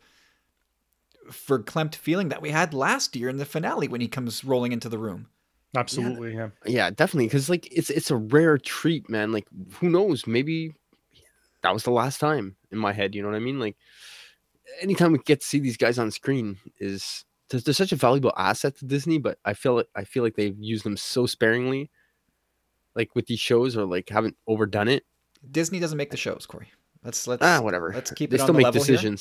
verklempt feeling that we had last year in the finale when he comes rolling into the room. Absolutely, yeah. Yeah, definitely. Because like it's it's a rare treat, man. Like who knows? Maybe that was the last time in my head. You know what I mean? Like anytime we get to see these guys on screen is they're, they're such a valuable asset to Disney. But I feel it. I feel like they've used them so sparingly, like with these shows, or like haven't overdone it. Disney doesn't make the shows, Corey. Let's let's Ah, whatever. let's keep they it on still the make level here.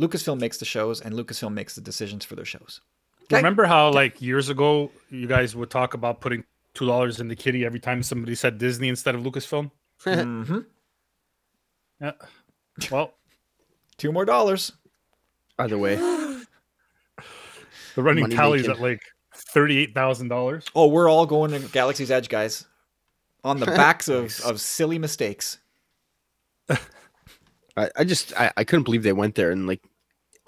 Decisions. Lucasfilm makes the shows, and Lucasfilm makes the decisions for their shows. Okay. Remember how like years ago you guys would talk about putting two dollars in the kitty every time somebody said Disney instead of Lucasfilm? <laughs> hmm Yeah. Well, <laughs> Two more dollars. Either way, <laughs> the running Money tallies making. at like thirty-eight thousand dollars. Oh, we're all going to Galaxy's Edge, guys. On the backs of, of silly mistakes. I, I just I, I couldn't believe they went there and like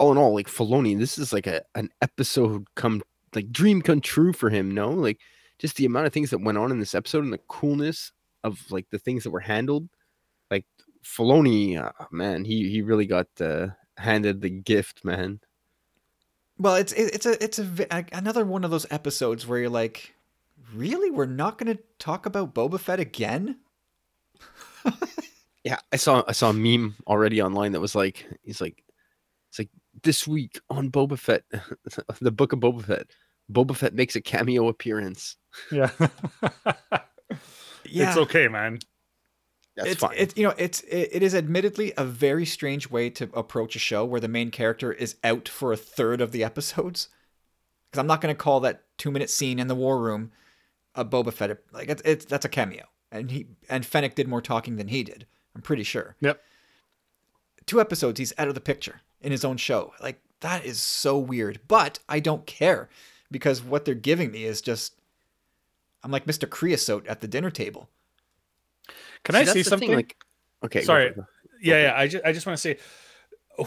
all in all like Filoni this is like a an episode come like dream come true for him no? Like just the amount of things that went on in this episode and the coolness of like the things that were handled. Like Filoni uh, man he he really got uh, handed the gift man. Well, it's it, it's a it's a- another one of those episodes where you're like, really, we're not going to talk about Boba Fett again? <laughs> yeah I saw I saw a meme already online that was like he's like this week on Boba Fett <laughs> the book of Boba Fett Boba Fett makes a cameo appearance Yeah. <laughs> Yeah, It's okay, man. that's it's fine it's you know it's it, it is admittedly a very strange way to approach a show where the main character is out for a third of the episodes. Because I'm not going to call that two minute scene in the war room a Boba Fett like it's, it's that's a cameo, and he and Fennec did more talking than he did. I'm pretty sure. Yep. Two episodes, he's out of the picture in his own show. Like that is so weird, but I don't care because what they're giving me is just. I'm like Mr. Creosote at the dinner table. Can I that's say thing, something? like okay go Sorry. for yeah, yeah. I just I just want to say,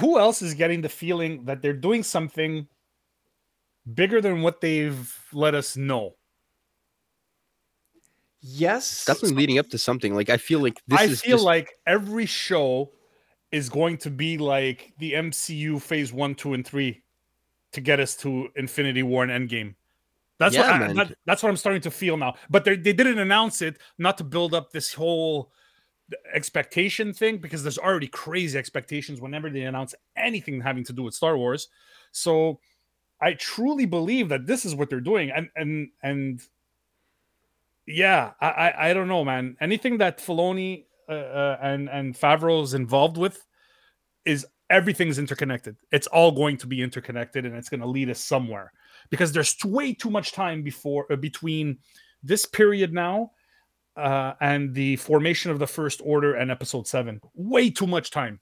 who else is getting the feeling that they're doing something bigger than what they've let us know. Yes. definitely leading up to something. Like I feel like this I is feel just- like every show is going to be like the MCU phase one, two, and three to get us to Infinity War and Endgame. That's Yeah, what I, that- that's what I'm starting to feel now. But they they didn't announce it not to build up this whole expectation thing because there's already crazy expectations whenever they announce anything having to do with Star Wars. So I truly believe that this is what they're doing, and and and yeah, I I, I don't know, man. Anything that Filoni uh, uh, and and Favreau is involved with is everything's interconnected. It's all going to be interconnected, and it's going to lead us somewhere because there's way too much time before uh, between this period now uh, and the formation of the First Order and Episode Seven. Way too much time.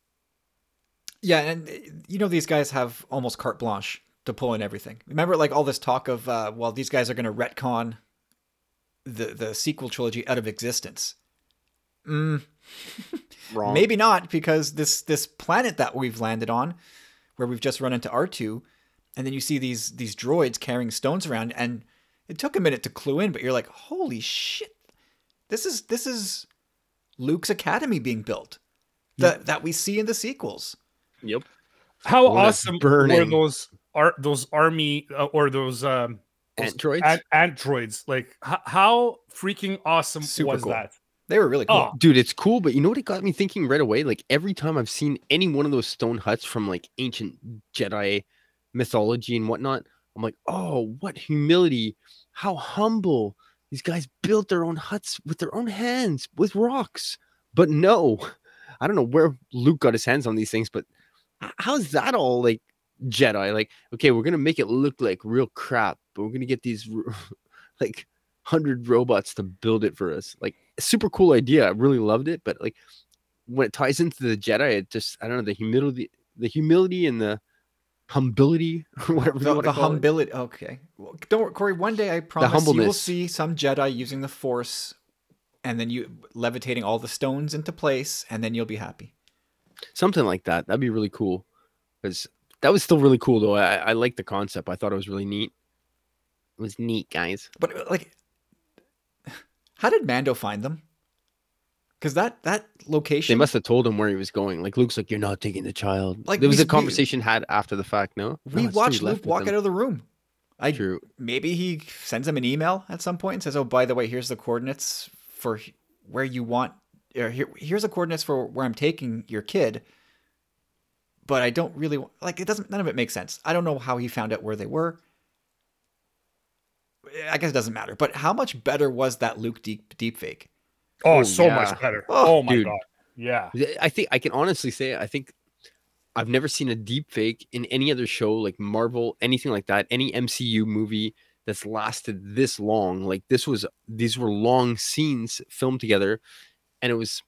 Yeah, and uh, you know these guys have almost carte blanche to pull in everything. Remember, like all this talk of, uh, well, these guys are going to retcon the the sequel trilogy out of existence. Mm, <laughs> wrong. maybe not, because this this planet that we've landed on, where we've just run into R two, and then you see these these droids carrying stones around, and it took a minute to clue in, but you're like, holy shit, this is this is Luke's academy being built that that we see in the sequels. Yep. How One that's awesome were those ar- those army uh, or those um those Androids. ant- androids? Like h- how freaking awesome Super was cool. that? They were really cool. Oh, Dude, it's cool, but you know what it got me thinking right away? Like every time I've seen any one of those stone huts from like ancient Jedi mythology and whatnot, I'm like, oh, what humility, how humble. These guys built their own huts with their own hands with rocks. But no, <laughs> I don't know where Luke got his hands on these things, but how's that all like Jedi? Like, okay, we're gonna make it look like real crap, but we're gonna get these <laughs> like hundred robots to build it for us. Like, super cool idea. I really loved it, but like when it ties into the Jedi, it just I don't know the humility, the humility and the humility <laughs> or whatever the, the call it. humility. Okay, well, don't worry, Corey. One day I promise you will see some Jedi using the Force, and then you levitating all the stones into place, and then you'll be happy. something like that. That'd be really cool. Because that was still really cool though. I, I like the concept. I thought it was really neat. It was neat, guys. But like, how did Mando find them? Because that that location. They must have told him where he was going. Like Luke's like, "You're not taking the child." Like, Like there was we- a conversation had after the fact. No, we No, watched true, left Luke walk out of the room. I True. maybe he sends him an email at some point and says, "Oh, by the way, here's the coordinates for where you want. Or here, here's the coordinates for where I'm taking your kid." But I don't really like it. Doesn't none of it makes sense. I don't know how he found out where they were. I guess it doesn't matter. But how much better was that Luke deep deep fake? oh, Oh, so yeah. much better. Oh, Oh, my dude. god, yeah. I think I can honestly say I think I've never seen a deep fake in any other show like Marvel, anything like that, any MCU movie that's lasted this long. Like this was these were long scenes filmed together and it was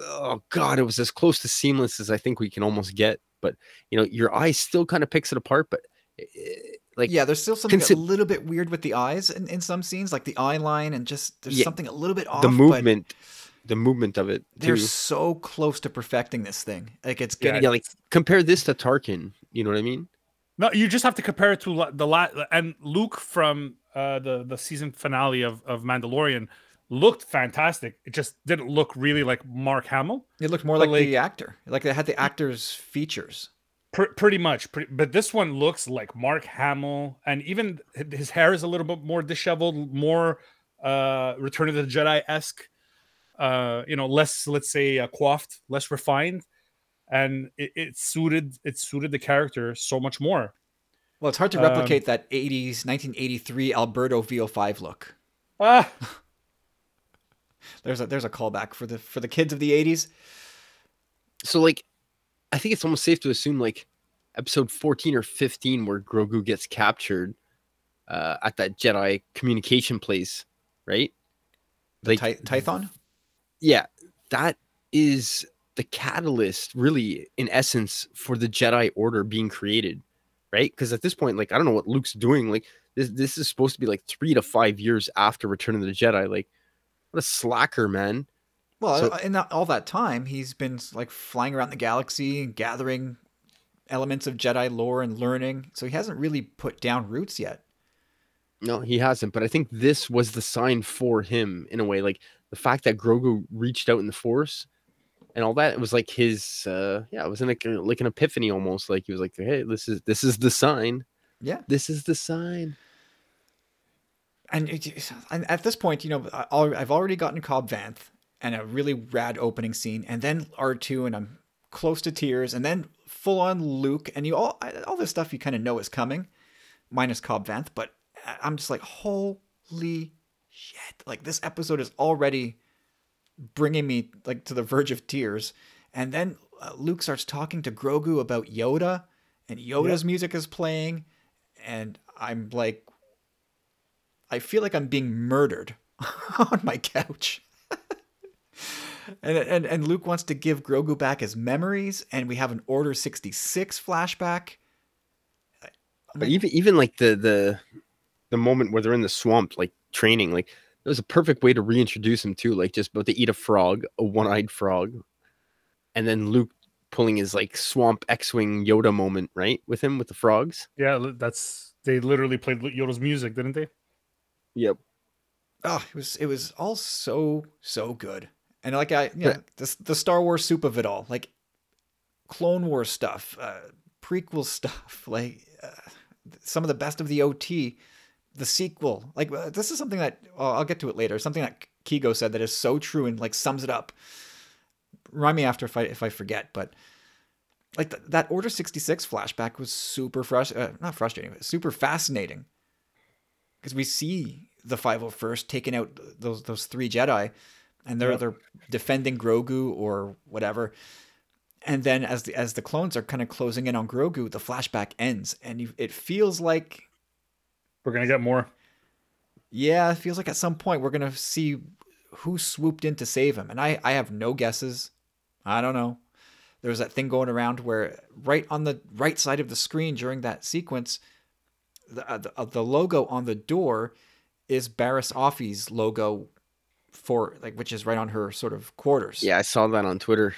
oh god, it was as close to seamless as I think we can almost get. But you know, your eye still kind of picks it apart, but eh, like yeah, there's still something consi- a little bit weird with the eyes in, in some scenes, like the eye line, and just there's Yeah, something a little bit off. the movement, the movement of it They're so close to perfecting this thing. Like it's Yeah, getting Yeah, like compare this to Tarkin. You know what I mean? No, you just have to compare it to the la- and Luke from uh, the the season finale of of Mandalorian looked fantastic. It just didn't look really like Mark Hamill. It looked more But, like, the actor. Like they had the actor's features. Pr- pretty much, pre- but this one looks like Mark Hamill, and even his hair is a little bit more disheveled, more uh, Return of the Jedi esque. Uh, you know, less let's say uh, coiffed, less refined, and it, it suited it suited the character so much more. Well, it's hard to Um, replicate that 80s 1983 Alberto VO5 look. Ah, <laughs> There's a there's a callback for the for the kids of the 80s. so like i think it's almost safe to assume like episode 14 or 15 where grogu gets captured uh at that jedi communication place right? The Ty- Tython? yeah that is the catalyst really in essence for the jedi order being created right? Because at this point like i don't know what luke's doing like this this is supposed to be like three to five years after return of the jedi like what a slacker man Well, So- uh, in that, all that time, he's been like flying around the galaxy and gathering elements of Jedi lore and learning. So he hasn't really put down roots yet. No, he hasn't. But I think this was the sign for him in a way. Like the fact that Grogu reached out in the Force and all that. It was like his, uh, yeah, it was like, like an epiphany almost. Like he was like, hey, this is this is the sign. Yeah. This is the sign. And, it, and at this point, you know, I've already gotten Cobb Vanth and a really rad opening scene, and then R2, and I'm close to tears, and then full on Luke, and you all all this stuff you kind of know is coming, minus Cobb Vanth, but I'm just like, holy shit! Like this episode is already bringing me like to the verge of tears, and then uh, Luke starts talking to Grogu about Yoda, and Yoda's music is playing, and I'm like, I feel like I'm being murdered <laughs> on my couch. And, and and Luke wants to give Grogu back his memories, and we have an Order 66 flashback. But even even like the the the moment where they're in the swamp, like training, like it was a perfect way to reintroduce him too. Like just about to eat a frog, a one-eyed frog, and then Luke pulling his like swamp X-wing Yoda moment, right, with him with the frogs. Yeah, that's they literally played Yoda's music, didn't they? Yep. Oh, it was it was all so so good, and like I yeah, the the Star Wars soup of it all, like Clone Wars stuff, uh, prequel <laughs> stuff, like uh, some of the best of the OT, the sequel. Like uh, this is something that well, I'll get to it later. Something that Kigo said that is so true and like sums it up. Remind me after if I if I forget, but like th- that Order sixty six flashback was super frustrating. Uh, not frustrating, but super fascinating because we see the 501st taking out those those three Jedi, and they're Yep. they're defending Grogu or whatever. And then as the as the clones are kind of closing in on Grogu, the flashback ends, and you, it feels like We're gonna get more. yeah, it feels like at some point we're gonna see who swooped in to save him, and I I have no guesses. I don't know. There was that thing going around where right on the right side of the screen during that sequence, the uh, the, uh, the logo on the door is Barriss Offee's logo for like which is right on her sort of quarters. Yeah, I saw that on Twitter.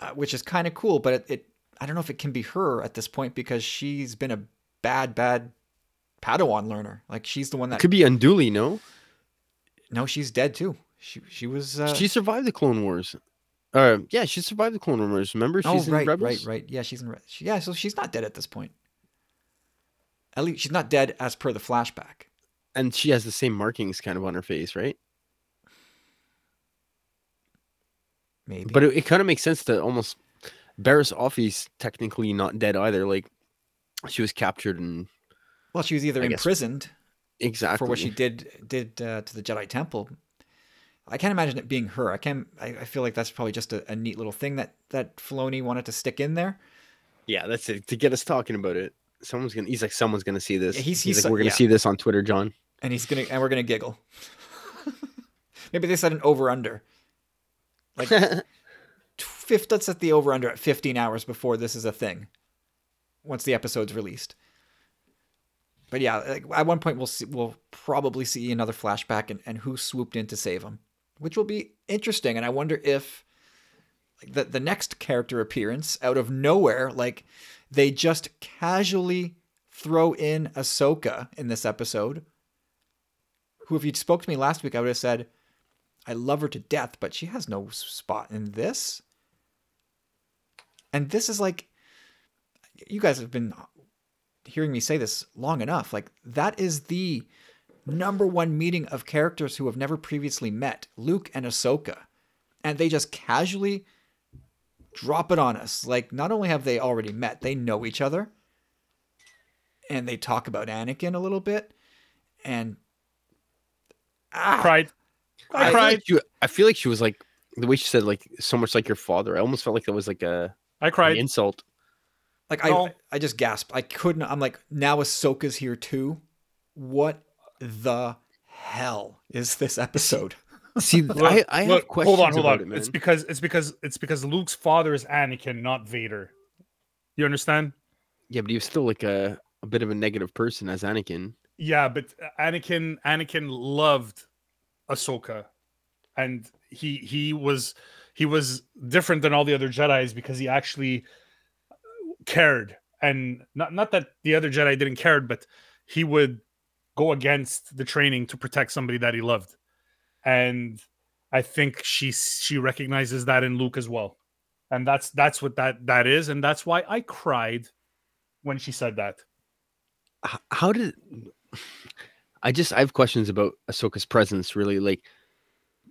uh, which is kind of cool. But it, it, I don't know if it can be her at this point because she's been a bad, bad Padawan learner. Like she's the one that. Could be Unduli, no? no, she's dead too. She she was. Uh, she survived the Clone Wars. Uh, yeah, she survived the Clone Wars. Remember, oh she's in right, Rebels. right, right. Yeah, she's in. Re- she- Yeah, so she's not dead at this point. At least she's not dead as per the flashback. And she has the same markings kind of on her face, right? Maybe. But it, it kind of makes sense to almost. Barriss Offee's technically not dead either. Like, she was captured and well, she was either I guess- imprisoned exactly for what she did did uh, to the Jedi Temple. I can't imagine it being her. I can I, I feel like that's probably just a, a neat little thing that that Filoni wanted to stick in there. Yeah, that's it. To get us talking about it, someone's gonna. He's like, someone's gonna see this. Yeah, he's, he's- he's like, we're gonna yeah. see this on Twitter, John. and he's gonna and we're gonna giggle. <laughs> Maybe they set an over under. Like <laughs> fifth, let's set the over under at 15 hours before this is a thing. Once the episode's released. But yeah, like, at one point we'll see we'll probably see another flashback and, and who swooped in to save him, which will be interesting. And I wonder if like the the next character appearance out of nowhere, like they just casually throw in Ahsoka in this episode. Who, if you'd spoke to me last week, I would have said, I love her to death, but she has no spot in this. And this is like, you guys have been hearing me say this long enough. Like, that is the number one meeting of characters who have never previously met Luke and Ahsoka. And they just casually drop it on us. Like, not only have they already met, they know each other. And they talk about Anakin a little bit. And. Ah, Cried. I, I cried. like she, I feel like she was like the way she said like so much like your father. I almost felt like that was like a I an cried. insult. Like No. I, I just gasped. I couldn't. I'm like, now Ahsoka's here too. What the hell is this episode? <laughs> See, <laughs> Look, I, I have questions hold on, hold about on. it, man. it's because it's because it's because Luke's father is Anakin, not Vader. You understand? Yeah, but he was still like a, a bit of a negative person as Anakin. Yeah, but Anakin Anakin loved Ahsoka, and he he was he was different than all the other Jedi's because he actually cared, and not not that the other Jedi didn't care, but he would go against the training to protect somebody that he loved, and I think she she recognizes that in Luke as well, and that's that's what that that is, and that's why I cried when she said that. How did I just I have questions about Ahsoka's presence really like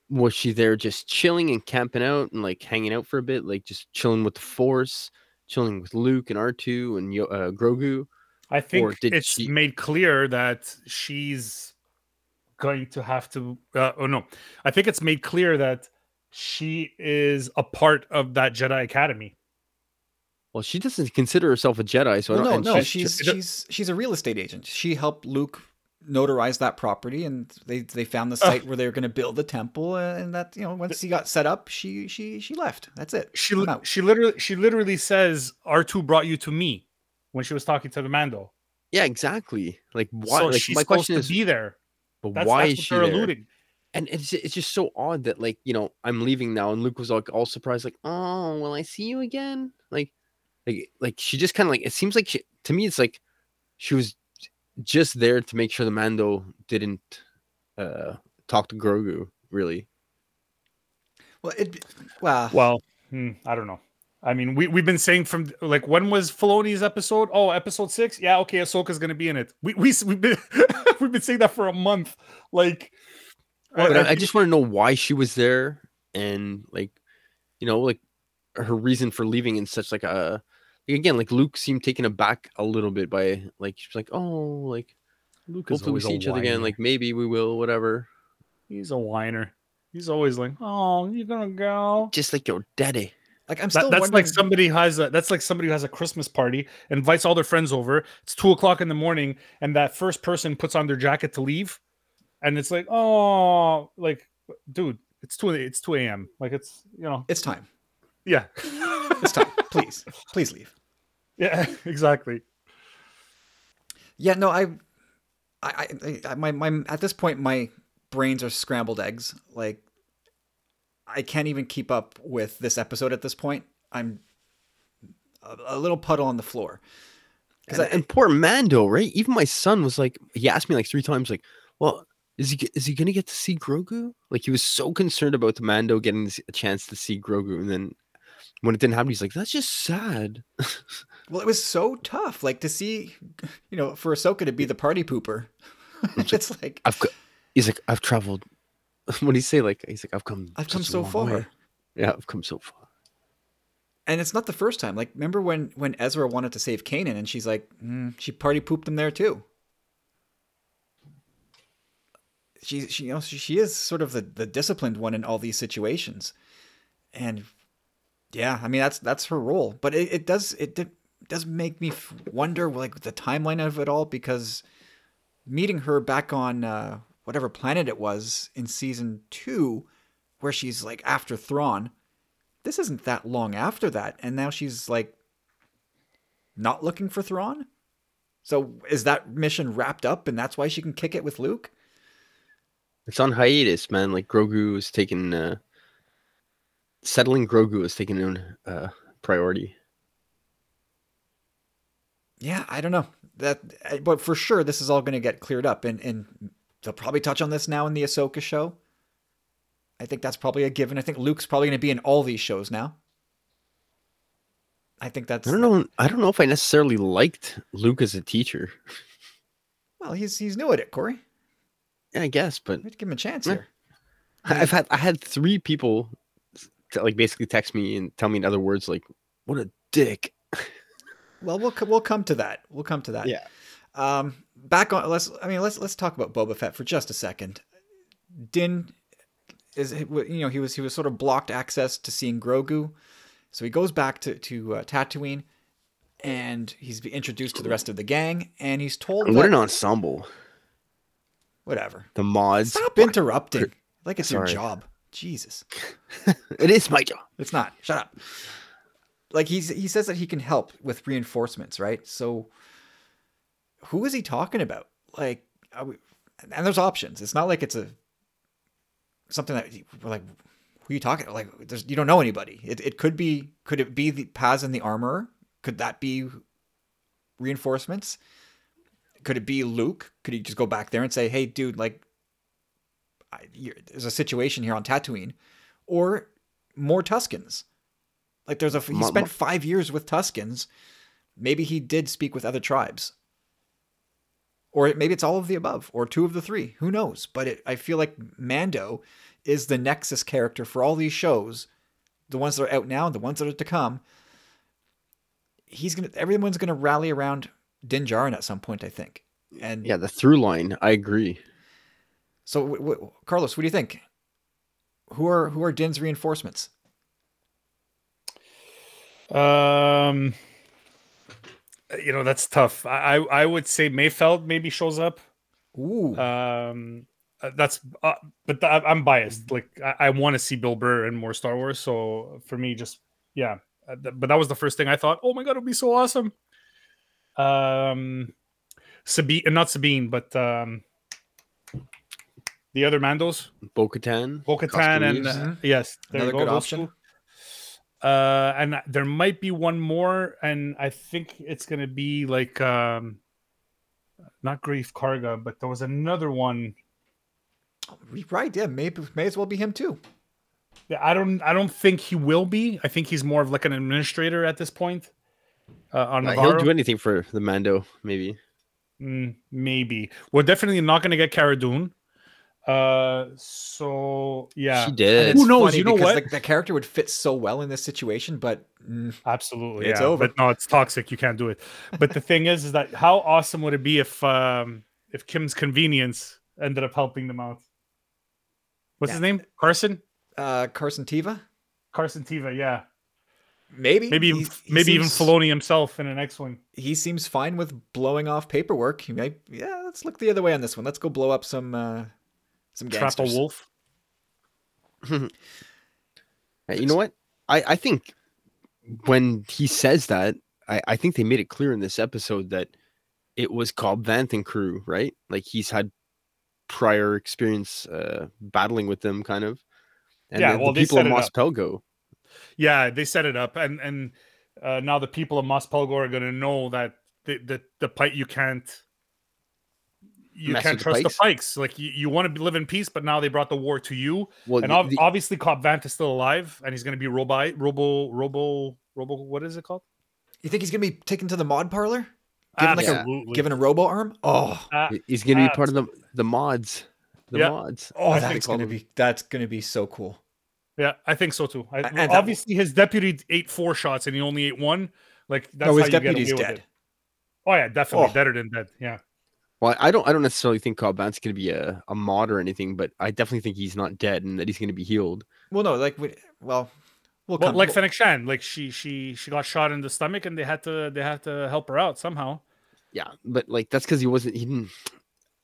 was she there just chilling and camping out and like hanging out for a bit like just chilling with the force chilling with Luke and R2 and uh, Grogu I think it's she- made clear that she's going to have to. Uh, oh no, I think it's made clear that she is a part of that Jedi Academy. well she doesn't consider herself a Jedi so I Well, don't no, no, she's- she's she's she's a real estate agent. She helped Luke notarize that property, and they they found the site where they were going to build the temple, and that you know once he got set up, she she she left. That's it. She li- she literally she literally says R two brought you to me when she was talking to the Mando. yeah exactly like why so like she's my supposed question to is be there. but That's, why that's is she they're there alluding. and it's it's just so odd that like you know I'm leaving now and Luke was like all surprised like oh will I see you again like like like she just kind of like it seems like she, to me it's like she was just there to make sure the Mando didn't uh talk to Grogu really Well, it well, Well, hmm, I don't know. I mean, we we've been saying from like when was Filoni's episode? Oh, episode six. Yeah, okay, Ahsoka's gonna be in it. We we we've been <laughs> we've been saying that for a month. Like, but I- I, I just want to know why she was there and like you know like her reason for leaving in such like a like, again like Luke seemed taken aback a little bit by like she's like oh like Luke is hopefully we see each other again like maybe we will whatever he's a whiner. He's always like, "Oh, you're gonna go." just like your daddy like I'm That- still that's wondering. like somebody has a that's like somebody who has a Christmas party, invites all their friends over. It's two o'clock in the morning, and that first person puts on their jacket to leave, and it's like, oh, like, dude, it's two it's two a.m. Like it's you know, it's time. yeah. <laughs> please, please leave. <laughs> yeah, exactly. Yeah, no, I, I, I, I my, my, at this point, my brains are scrambled eggs. Like, I can't even keep up with this episode at this point. I'm a, a little puddle on the floor. and, I- and poor Mando right even my son was like he asked me like three times like well is he is he gonna get to see Grogu like he was so concerned about the Mando getting a chance to see Grogu and then when it didn't happen he's like that's just sad Well, it was so tough, like to see, you know, for Ahsoka to be the party pooper. <laughs> it's like I've he's like I've traveled what do you say like he's like I've come I've come so far. way." yeah I've come so far and it's not the first time. Like, remember when when Ezra wanted to save Kanan, and she's like, mm, she party pooped him there too. She, she, you know, she, she is sort of the the disciplined one in all these situations, and yeah, I mean that's that's her role. But it, it does it did, does make me wonder like the timeline of it all because meeting her back on uh, whatever planet it was in season two, where she's like after Thrawn this isn't that long after that, and now she's like not looking for Thrawn. So is that mission wrapped up, and that's why she can kick it with Luke? it's on hiatus man like Grogu is taking uh settling Grogu is taking on uh priority Yeah, I don't know that, but for sure this is all going to get cleared up, and and they'll probably touch on this now in the Ahsoka show. I think that's probably a given. I think Luke's probably going to be in all these shows now. I think that's I don't know. I don't know if I necessarily liked Luke as a teacher. Well, he's he's new at it, Corey. Yeah, I guess, but We have to give him a chance Yeah. here. I've had I had three people like basically text me and tell me in other words like, "What a dick." Well, we'll we'll come to that. We'll come to that. Yeah. Um, back on. Let's. I mean, let's let's talk about Boba Fett for just a second. Din is you know he was he was sort of blocked access to seeing Grogu, so he goes back to to uh, Tatooine, and he's introduced to the rest of the gang, and he's told What that, an ensemble! whatever. The mods. Stop interrupting. Like it's your job. Jesus. <laughs> It is my job. It's not. Shut up. Like he's he says that he can help with reinforcements, right? So who is he talking about? Like, we, and there's options. It's not like it's a something that we're like, who are you talking? Like, there's you don't know anybody. It it could be could it be the Paz and the armor? Could that be reinforcements? Could it be Luke? Could he just go back there and say, "Hey, dude, like, I, there's a situation here on Tatooine," or more Tuskens? Like, there's a he spent five years with Tuskens. Maybe he did speak with other tribes, or maybe it's all of the above, or two of the three. Who knows? But it, I feel like Mando is the nexus character for all these shows, the ones that are out now, and the ones that are to come. He's gonna, everyone's gonna rally around Din Djarin at some point, I think. And Yeah, the through line. I agree. So, w- w- Carlos, what do you think? Who are who are Din's reinforcements? Um, you know that's tough. I I would say Mayfeld maybe shows up. Ooh, Um, uh, that's uh, but th- I'm biased. Like I, I want to see Bill Burr and more Star Wars. So for me, just yeah. Uh, But that was the first thing I thought. Oh my god, it'd be so awesome. Um, Sabine, not Sabine, but um, the other Mandos, Bo-Katan. Bo-Katan, and uh, yes, there Another you go, good option. two. Uh, and there might be one more, and I think it's gonna be like um, not Greef Karga, but there was another one. right? Yeah, may may as well be him too. Yeah, I don't. I don't think he will be. I think he's more of like an administrator at this point. Uh, on Nevarro, he'll do anything for the Mando, maybe. Mm, maybe we're definitely not going to get Cara Dune. Uh, so yeah, She did. Who knows? You know what? The, the character would fit so well in this situation, but mm, absolutely. It's yeah. over. But no, it's toxic. You can't do it. But the thing is, is that how awesome would it be if um if Kim's convenience ended up helping them out? What's Yeah. his name? Carson. uh, Carson Teva, Carson Teva. Yeah. maybe, Maybe even, He- he maybe even seems- Filoni himself in an X-wing. he seems fine with blowing off paperwork. He might, yeah, let's look the other way on this one. Let's go blow up some uh, some Trapper Wolf. <laughs> You know what? I, I think when he says that, I, I think they made it clear in this episode that it was Cobb Vanth and crew, right? Like he's had prior experience uh, battling with them, kind of. And Yeah, the, the well, they people set of it Mos up. Pelgo. Yeah, they set it up, and and uh, now the people of Mos Pelgo are going to know that the the the Pyke you can't you can't with the trust Pykes? the Pykes. Like you, you want to live in peace, but now they brought the war to you, Well, and the- ob- the- obviously Cobb Vanth is still alive, and he's going to be robo robo robo robo. What is it called? You think he's gonna be taken to the mod parlor, given like a given a robo arm? Oh, Uh, he's going to be part of the the mods. The Yeah. mods. oh, I that's gonna be that's gonna be so cool. yeah, I think so too. I, And that- obviously, his deputy ate four shots, and he only ate one. Like that's no, his how you get deputy's away with dead. it. Oh yeah, definitely Oh. better than dead. Yeah. Well, I don't I don't necessarily think Cobb Vanth's going to be a, a mod or anything, but I definitely think he's not dead and that he's going to be healed. Well, no, like we, well, we'll Well, come. like we'll- Fennec Shand, like she she she got shot in the stomach, and they had to they had to help her out somehow. Yeah, but like that's because he wasn't. He didn't.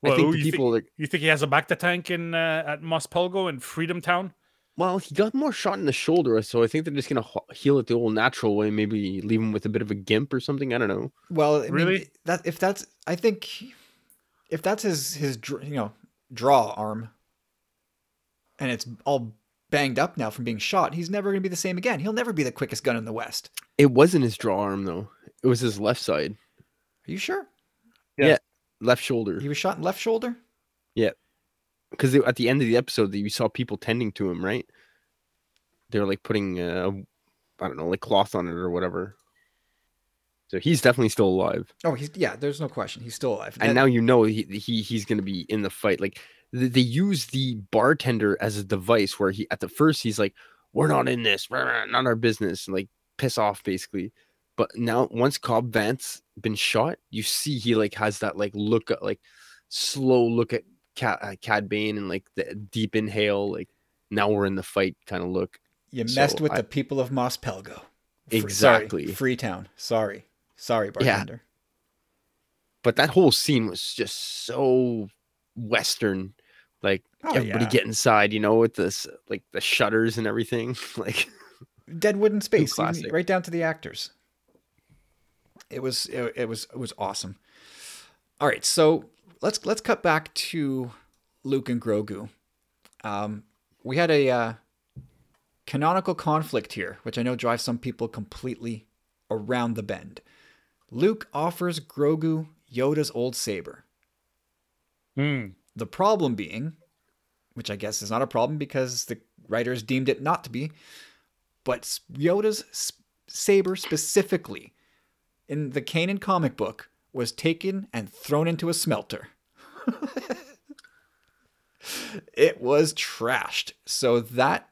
Well, I think who the you think- people that You think he has a bacta tank in uh, at Mos Pelgo and Freedom Town? Well, he got more shot in the shoulder, so I think they're just gonna heal it the old natural way. Maybe leave him with a bit of a gimp or something. I don't know. Well, I mean, Really? that if that's I think if that's his his you know draw arm, and it's all banged up now from being shot, he's never going to be the same again. He'll never be the quickest gun in the West. It wasn't his draw arm though. It was his left side, Are you sure? Yeah. Left shoulder. He was shot in left shoulder. Yeah, because at the end of the episode, you saw people tending to him, right? They were like putting, uh, I don't know, like cloth on it or whatever. So he's definitely still alive. Oh, he's yeah. There's no question. He's still alive. and now you know he, he he's going to be in the fight like th- they use the bartender as a device where he at the first he's like we're not in this not our business and like piss off basically but now once Cobb Vanth been shot you see he like has that like look at like slow look at Cad, uh, Cad Bane and like the deep inhale like now we're in the fight kind of look you messed so with I- the people of Mos Pelgo. Exactly. Sorry, Freetown. Sorry. Sorry, Yeah. bartender. but that whole scene was just so western like Oh, everybody yeah. get inside you know with this like the shutters and everything <laughs> like Deadwood in space, right down to the actors. It was it, it was it was awesome. All right, so let's let's cut back to Luke and Grogu. Um, we had a uh, canonical conflict here, which I know drives some people completely around the bend. Luke offers Grogu Yoda's old saber. Hmm. The problem being, which I guess is not a problem because the writers deemed it not to be, but Yoda's saber specifically in the Kanan comic book was taken and thrown into a smelter. <laughs> it was trashed. So that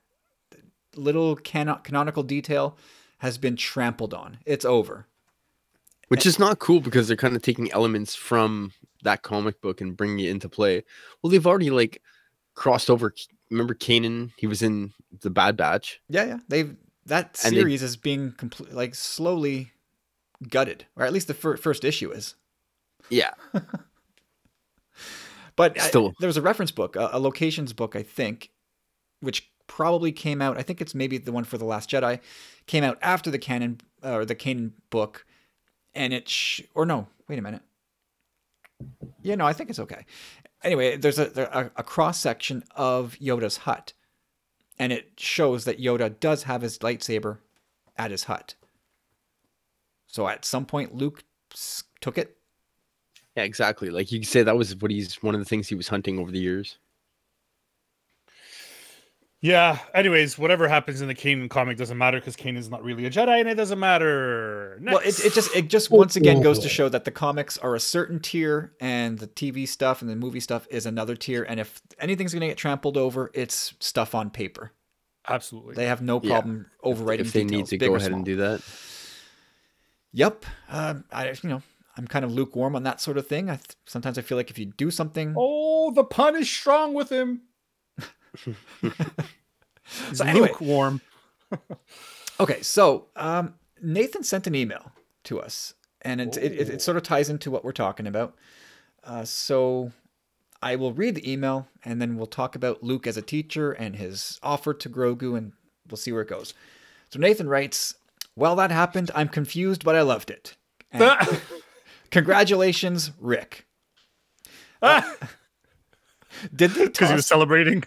little cano- canonical detail has been trampled on. It's over. Which is not cool because they're kind of taking elements from that comic book and bringing it into play. Well, they've already like crossed over. Remember Kanan? He was in the Bad Batch. Yeah, yeah. They've that And they- series is being complete, like slowly gutted, or at least the fir- first issue is. Yeah, <laughs> But I- Still. there was a reference book, a, a locations book, I think, which probably came out. I think it's maybe the one for the Last Jedi, came out after the canon uh, or the Kanan book, and it sh- or no, wait a minute. Yeah, no, I think it's okay. Anyway, there's a there, a, a cross section of Yoda's hut, and it shows that Yoda does have his lightsaber at his hut. So at some point, Luke took it. yeah, exactly. Like you could say that was what he's one of the things he was hunting over the years. Yeah. Anyways, whatever happens in the Kanan comic doesn't matter because Kanan's not really a Jedi, and it doesn't matter. Well, it, it just it just once again goes to show that the comics are a certain tier, and the TV stuff and the movie stuff is another tier. And if anything's going to get trampled over, it's stuff on paper. absolutely. They have no Yeah. problem overwriting if they details, need to go ahead small. and do that. Yep, um, I you know I'm kind of lukewarm on that sort of thing. I th- sometimes I feel like if you do something, oh, the pun is strong with him. <laughs> So anyway- lukewarm. <laughs> Okay, so um, Nathan sent an email to us, and it, it, it, sort of ties into what we're talking about. Uh, so I will read the email, and then we'll talk about Luke as a teacher and his offer to Grogu, and we'll see where it goes. So Nathan writes, "Well, that happened. I'm confused, but I loved it. And <laughs> congratulations, Rick. Did they Because he was celebrating.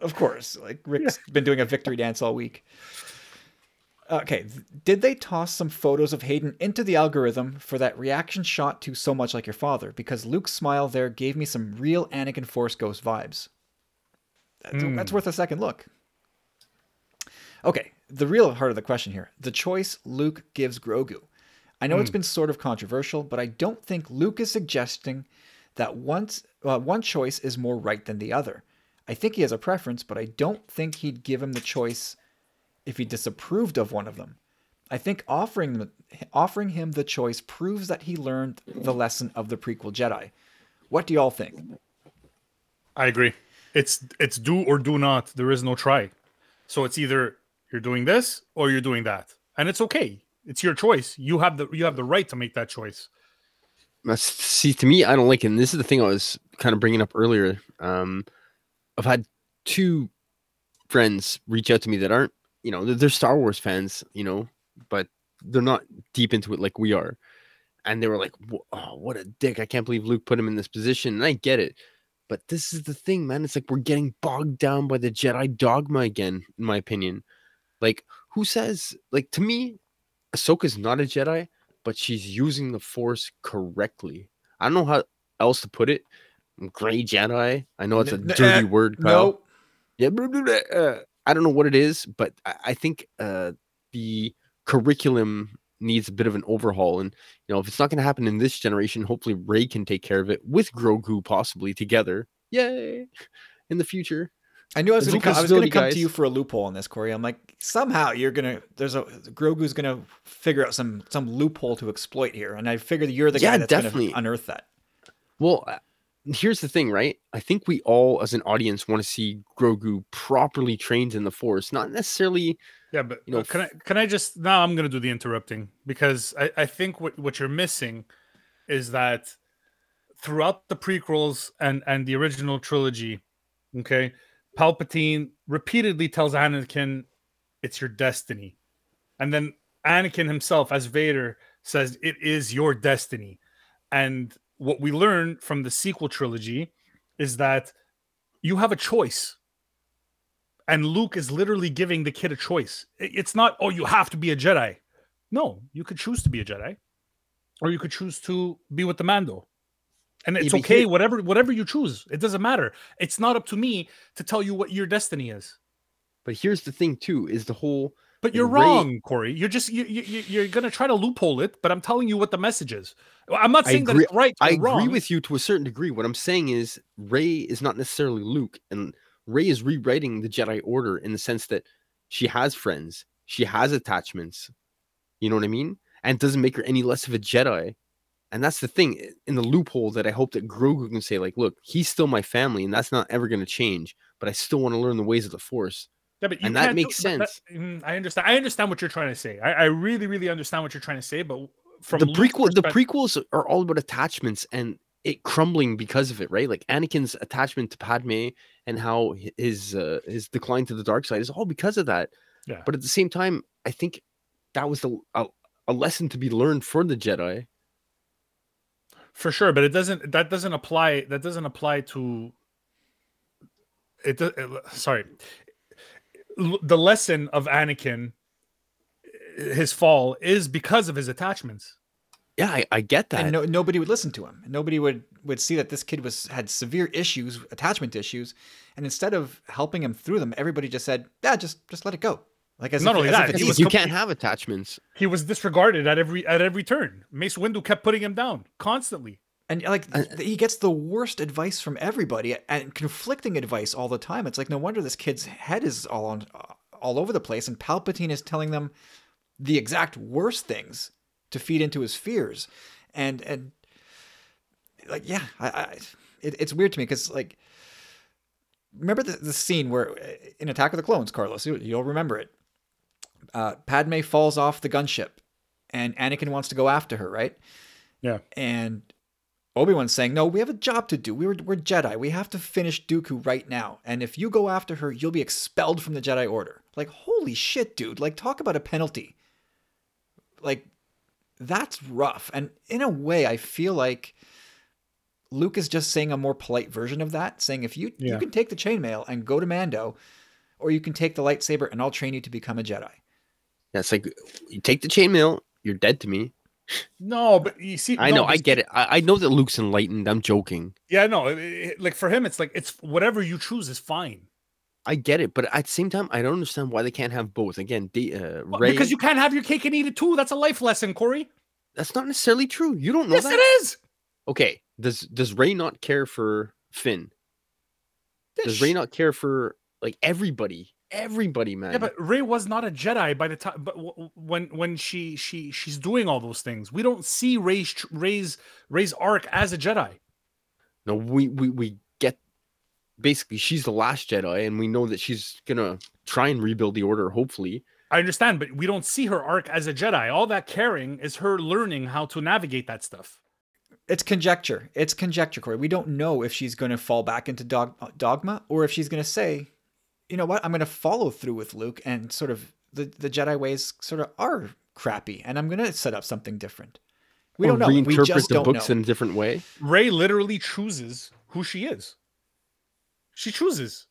Of course, like Rick's been doing a victory dance all week. Okay, did they toss some photos of Hayden into the algorithm for that reaction shot to So Much Like Your Father? Because Luke's smile there gave me some real Anakin Force Ghost vibes. That's, that's worth a second look. Okay, the real heart of the question here the choice Luke gives Grogu. I know it's been sort of controversial, but I don't think Luke is suggesting that once, uh, one choice is more right than the other. I think he has a preference, but I don't think he'd give him the choice if he disapproved of one of them. I think offering the, offering him the choice proves that he learned the lesson of the prequel Jedi. What do y'all think? I agree. It's it's do or do not. There is no try. So it's either you're doing this or you're doing that, and it's okay. It's your choice. You have the you have the right to make that choice. That's, see, to me, I don't like it. And this is the thing I was kind of bringing up earlier. Um, I've had two friends reach out to me that aren't, you know, they're, Star Wars fans, you know, but they're not deep into it like we are. And they were like, oh, what a dick. I can't believe Luke put him in this position. And I get it. But this is the thing, man. It's like we're getting bogged down by the Jedi dogma again, in my opinion. Like, who says, like, to me, Ahsoka's not a Jedi, but she's using the Force correctly. I don't know how else to put it. Gray Jedi. I know it's a dirty uh, word. Kyle. No, Yeah, uh, I don't know what it is, but I, think uh, the curriculum needs a bit of an overhaul. And you know, if it's not going to happen in this generation, hopefully Rey can take care of it with Grogu, possibly together. Yay! In the future, I knew I was going to come. I was possibility, come to you for a loophole on this, Corey. I'm like, somehow you're gonna. There's a Grogu's going to figure out some some loophole to exploit here, and I figured you're the guy Yeah, that's going definitely. to unearth that. well, here's the thing, right? I think we all, as an audience, want to see Grogu properly trained in the Force, not necessarily. Yeah, but You know, uh, can I can I just now I'm gonna do the interrupting because I, I think what, what you're missing is that throughout the prequels and and the original trilogy, okay, Palpatine repeatedly tells Anakin, "It's your destiny," and then Anakin himself, as Vader, says, "It is your destiny." And what we learn from the sequel trilogy is that you have a choice and Luke is literally giving the kid a choice. It's not, oh, you have to be a Jedi. No, you could choose to be a Jedi, or you could choose to be with the Mando. And it's okay, whatever whatever you choose. It doesn't matter. It's not up to me to tell you what your destiny is. But here's the thing too: is the whole But you're Rey- wrong, Corey. You're just you, you you- you're gonna try to loophole it. But I'm telling you what the message is. I'm not saying that it's right. Or I agree wrong. with you to a certain degree. What I'm saying is Rey is not necessarily Luke, and Rey is rewriting the Jedi Order in the sense that she has friends, she has attachments. You know what I mean? And it doesn't make her any less of a Jedi. And that's the thing in the loophole that I hope that Grogu can say, like, look, he's still my family, and that's not ever going to change. But I still want to learn the ways of the Force. Yeah, but you and that makes that- sense. mm, I understand. I understand what you're trying to say. I, I really, really understand what you're trying to say. But from the prequel, the prequels are all about attachments and it crumbling because of it, right? Like Anakin's attachment to Padme and how his uh, his decline to the dark side is all because of that. Yeah. But at the same time, I think that was the a, a lesson to be learned for the Jedi. for sure but it doesn't that doesn't apply that doesn't apply to it, it sorry the lesson of anakin his fall is because of his attachments Yeah, I, I get that. and no, nobody would listen to him. Nobody would would see that this kid was had severe issues, attachment issues, and instead of helping him through them, everybody just said, "Yeah, just just let it go." Like as Not if, only as that, if he you was easy. can't have attachments. he was disregarded at every at every turn mace windu kept putting him down constantly and like Uh, he gets the worst advice from everybody and conflicting advice all the time. It's like no wonder this kid's head is all on all over the place, and Palpatine is telling them the exact worst things to feed into his fears, and and like yeah, I, I it, it's weird to me because like remember the, the scene where uh, in Attack of the Clones, Carlos, you, you'll remember it. Uh, Padme falls off the gunship, and Anakin wants to go after her, right? Yeah. And Obi Wan's saying, "No, we have a job to do. We're we're Jedi. We have to finish Dooku right now. And if you go after her, you'll be expelled from the Jedi Order." Like, holy shit, dude! Like, talk about a penalty. Like, that's rough. And in a way, I feel like Luke is just saying a more polite version of that, saying if you you can take the chainmail and go to Mando, or you can take the lightsaber and I'll train you to become a Jedi. Yeah, it's like you take the chainmail, you're dead to me. No but you see I no, know, I get it. I, I know that Luke's enlightened. I'm joking. yeah no it- it- like for him it's like it's whatever you choose is fine I get it, but at the same time, I don't understand why they can't have both. Again, uh, Rey, because you can't have your cake and eat it too that's a life lesson corey that's not necessarily true. You don't know yes that. it is Okay, does does Rey not care for Finn? Does Rey not care for like everybody? Everybody, man. Yeah, but Rey was not a Jedi by the time. But w- w- when when she she she's doing all those things, we don't see Rey's tr- Rey's Rey's arc as a Jedi. no, we we we get basically she's the last Jedi, and we know that she's gonna try and rebuild the Order. Hopefully, I understand, but we don't see her arc as a Jedi. All that caring is her learning how to navigate that stuff. It's conjecture. It's conjecture, Corey. We don't know if she's going to fall back into dog- dogma or if she's going to say, you know what, I'm going to follow through with Luke and sort of the, the Jedi ways sort of are crappy and I'm going to set up something different. We Or don't know. We Reinterpret just the don't books know. in a different way. Rey literally chooses who she is. She chooses.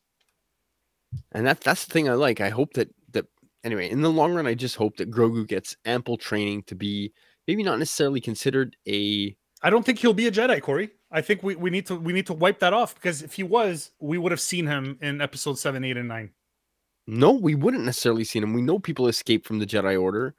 and that that's the thing I like. I hope that that anyway, in the long run, I just hope that Grogu gets ample training to be maybe not necessarily considered a I don't think he'll be a Jedi, Corey. I think we, we need to we need to wipe that off because if he was, we would have seen him in episode seven, eight, and nine. no. We wouldn't necessarily seen him. We know people escape from the Jedi Order.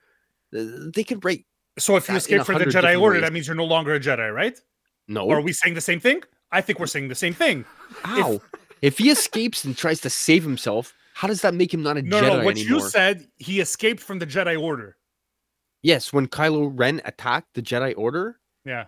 They could break. So if you That in a escape from the Jedi Order, ways. that means you're no longer a Jedi, right? No, Or are we saying the same thing? I think we're saying the same thing. how? If, he escapes and tries to save himself, how does that make him not a No, Jedi no, what anymore? you said, he escaped from the Jedi Order. Yes, when Kylo Ren attacked the Jedi Order, Yeah.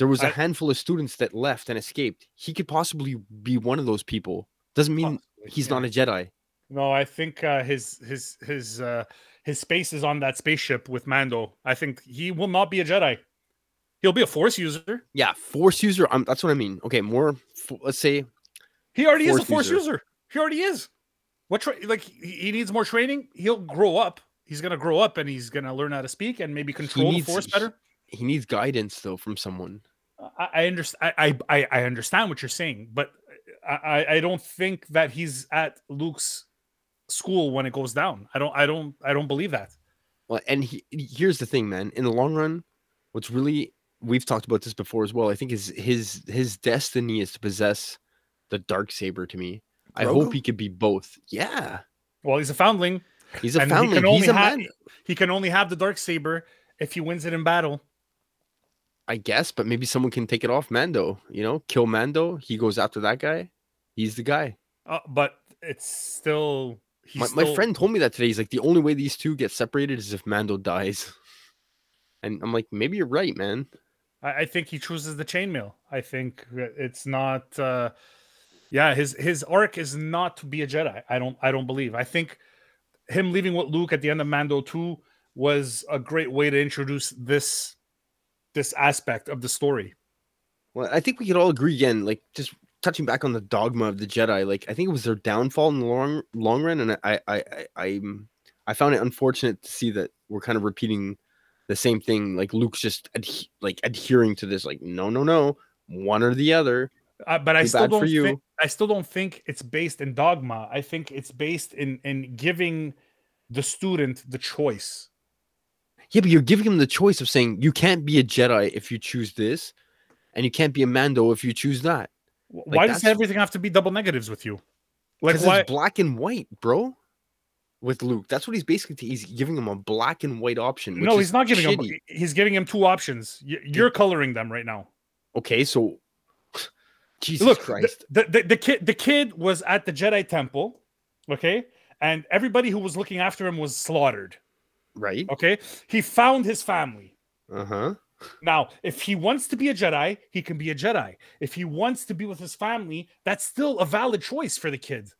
There was a I- handful of students that left and escaped. He could possibly be one of those people. Doesn't mean Possibly, he's yeah. not a Jedi. No, I think uh, his his his uh, his space is on that spaceship with Mando. I think he will not be a Jedi. He'll be a Force user. Yeah, Force user. Um, that's what I mean. Okay, more. Let's say He already is a Force user. user. He already is. What tra- like he he needs more training. He'll grow up. He's gonna grow up and he's gonna learn how to speak and maybe control needs- the Force better. he needs guidance though from someone. I, I understand. I, I I understand what you're saying, but I I- don't think that he's at Luke's school when it goes down. I don't I don't I don't believe that. Well, and he, here's the thing, man. In the long run, what's really we've talked about this before as well. I think his his his destiny is to possess the dark saber. To me, I hope he could be both. Yeah, Well, he's a foundling. he's a and he foundling. can only He's a have man, he can only have the dark saber if he wins it in battle. I guess. But maybe someone can take it off Mando. You know, kill Mando. He goes after that guy. He's the guy. Uh, but it's still he's My, my friend told me that today. He's like, the only way these two get separated is if Mando dies. <laughs> And I'm like, maybe you're right, man. I, I think he chooses the chainmail. I think it's not. uh Yeah, his his arc is not to be a Jedi. I don't. I don't believe. I think him leaving with Luke at the end of Mando two was a great way to introduce this this aspect of the story. Well, I think we could all agree again, like just touching back on the dogma of the Jedi, like I think it was their downfall in the long long run, and I I I I'm I found it unfortunate to see that we're kind of repeating the same thing. Like Luke's just adhe- like adhering to this, like no no no, one or the other. Uh, but I still don't. Think, I still don't think it's based in dogma. I think it's based in in giving the student the choice. Yeah, but you're giving him the choice of saying you can't be a Jedi if you choose this, and you can't be a Mando if you choose that. Like, why does everything have to be double negatives with you? Like why? it's black and white, bro. With Luke, that's what he's basically he's giving him a black and white option. which No, he's not giving shitty. him. He's giving him two options. You're coloring them right now. Okay, so <sighs> Jesus Look, the, Christ. the, the, the kid the kid was at the Jedi Temple, okay, and everybody who was looking after him was slaughtered. Right? Okay, he found his family. Uh-huh. Now, if he wants to be a Jedi, he can be a Jedi. If he wants to be with his family, that's still a valid choice for the kid.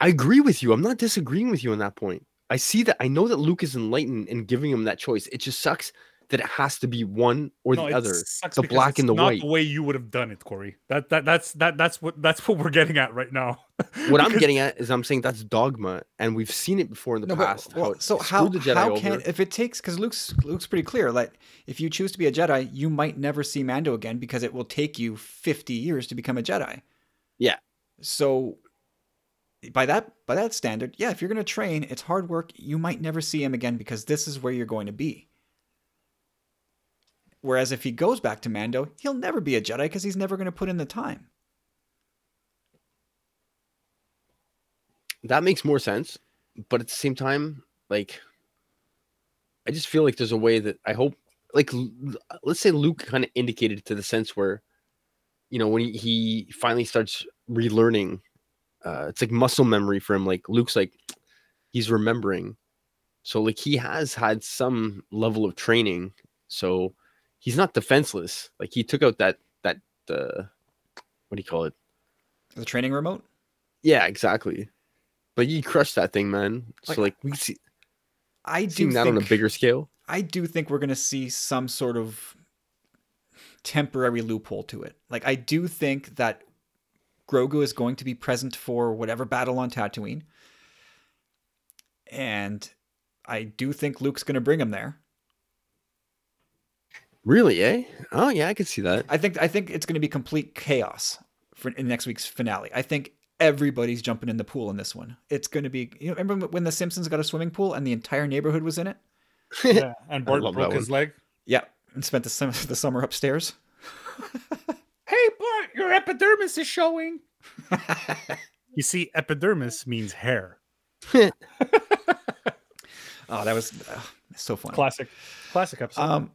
I agree with you. I'm not disagreeing with you on that point. I see that I know that Luke is enlightened in giving him that choice. It just sucks that it has to be one or No, the other. the black and the not white. the way you would have done it, Corey. That that that's that that's what that's what we're getting at right now. <laughs> What I'm getting at is I'm saying that's dogma, and we've seen it before in the No, but- past. well, how so how the Jedi how over. can if it takes because Luke's Luke's pretty clear like if you choose to be a Jedi you might never see Mando again because it will take you fifty years to become a Jedi. Yeah. So by that by that standard, yeah, if you're gonna train, it's hard work. You might never see him again because this is where you're going to be. Whereas if he goes back to Mando, he'll never be a Jedi because he's never going to put in the time. that makes more sense, but at the same time, like I just feel like there's a way that I hope like let's say Luke kind of indicated to the sense where you know when he, he finally starts relearning uh it's like muscle memory for him like Luke's like he's remembering so like he has had some level of training so he's not defenseless like he took out that that uh what do you call it The training remote. yeah exactly but you crushed that thing man Like, so like we see I do seeing that think, on a bigger scale I do think we're going to see some sort of temporary loophole to it. Like I do think that Grogu is going to be present for whatever battle on Tatooine. And I do think Luke's going to bring him there. Really, eh? Oh yeah, I could see that. I think I think it's going to be complete chaos for in next week's finale. I think everybody's jumping in the pool in this one. It's going to be you know remember when the Simpsons got a swimming pool and the entire neighborhood was in it? yeah, and Bart broke his leg. Yeah, and spent the summer, the summer upstairs. <laughs> Hey, Bart, your epidermis is showing. <laughs> you see, epidermis means hair. <laughs> Oh, that was uh, so funny. Classic, classic episode. Um,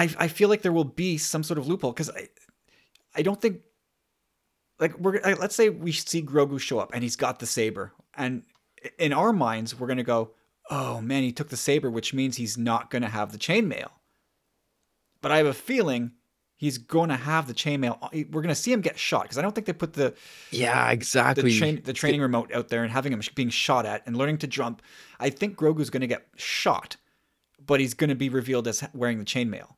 I I feel like there will be some sort of loophole because I I don't think like we're let's say we see Grogu show up and he's got the saber and in our minds we're gonna go oh man he took the saber which means he's not gonna have the chainmail. But I have a feeling he's going to have the chainmail. Uh, we're going to see him get shot because I don't think they put the Yeah, the, exactly. train, the training remote out there and having him being shot at and learning to jump. I think Grogu's going to get shot, but he's going to be revealed as wearing the chainmail.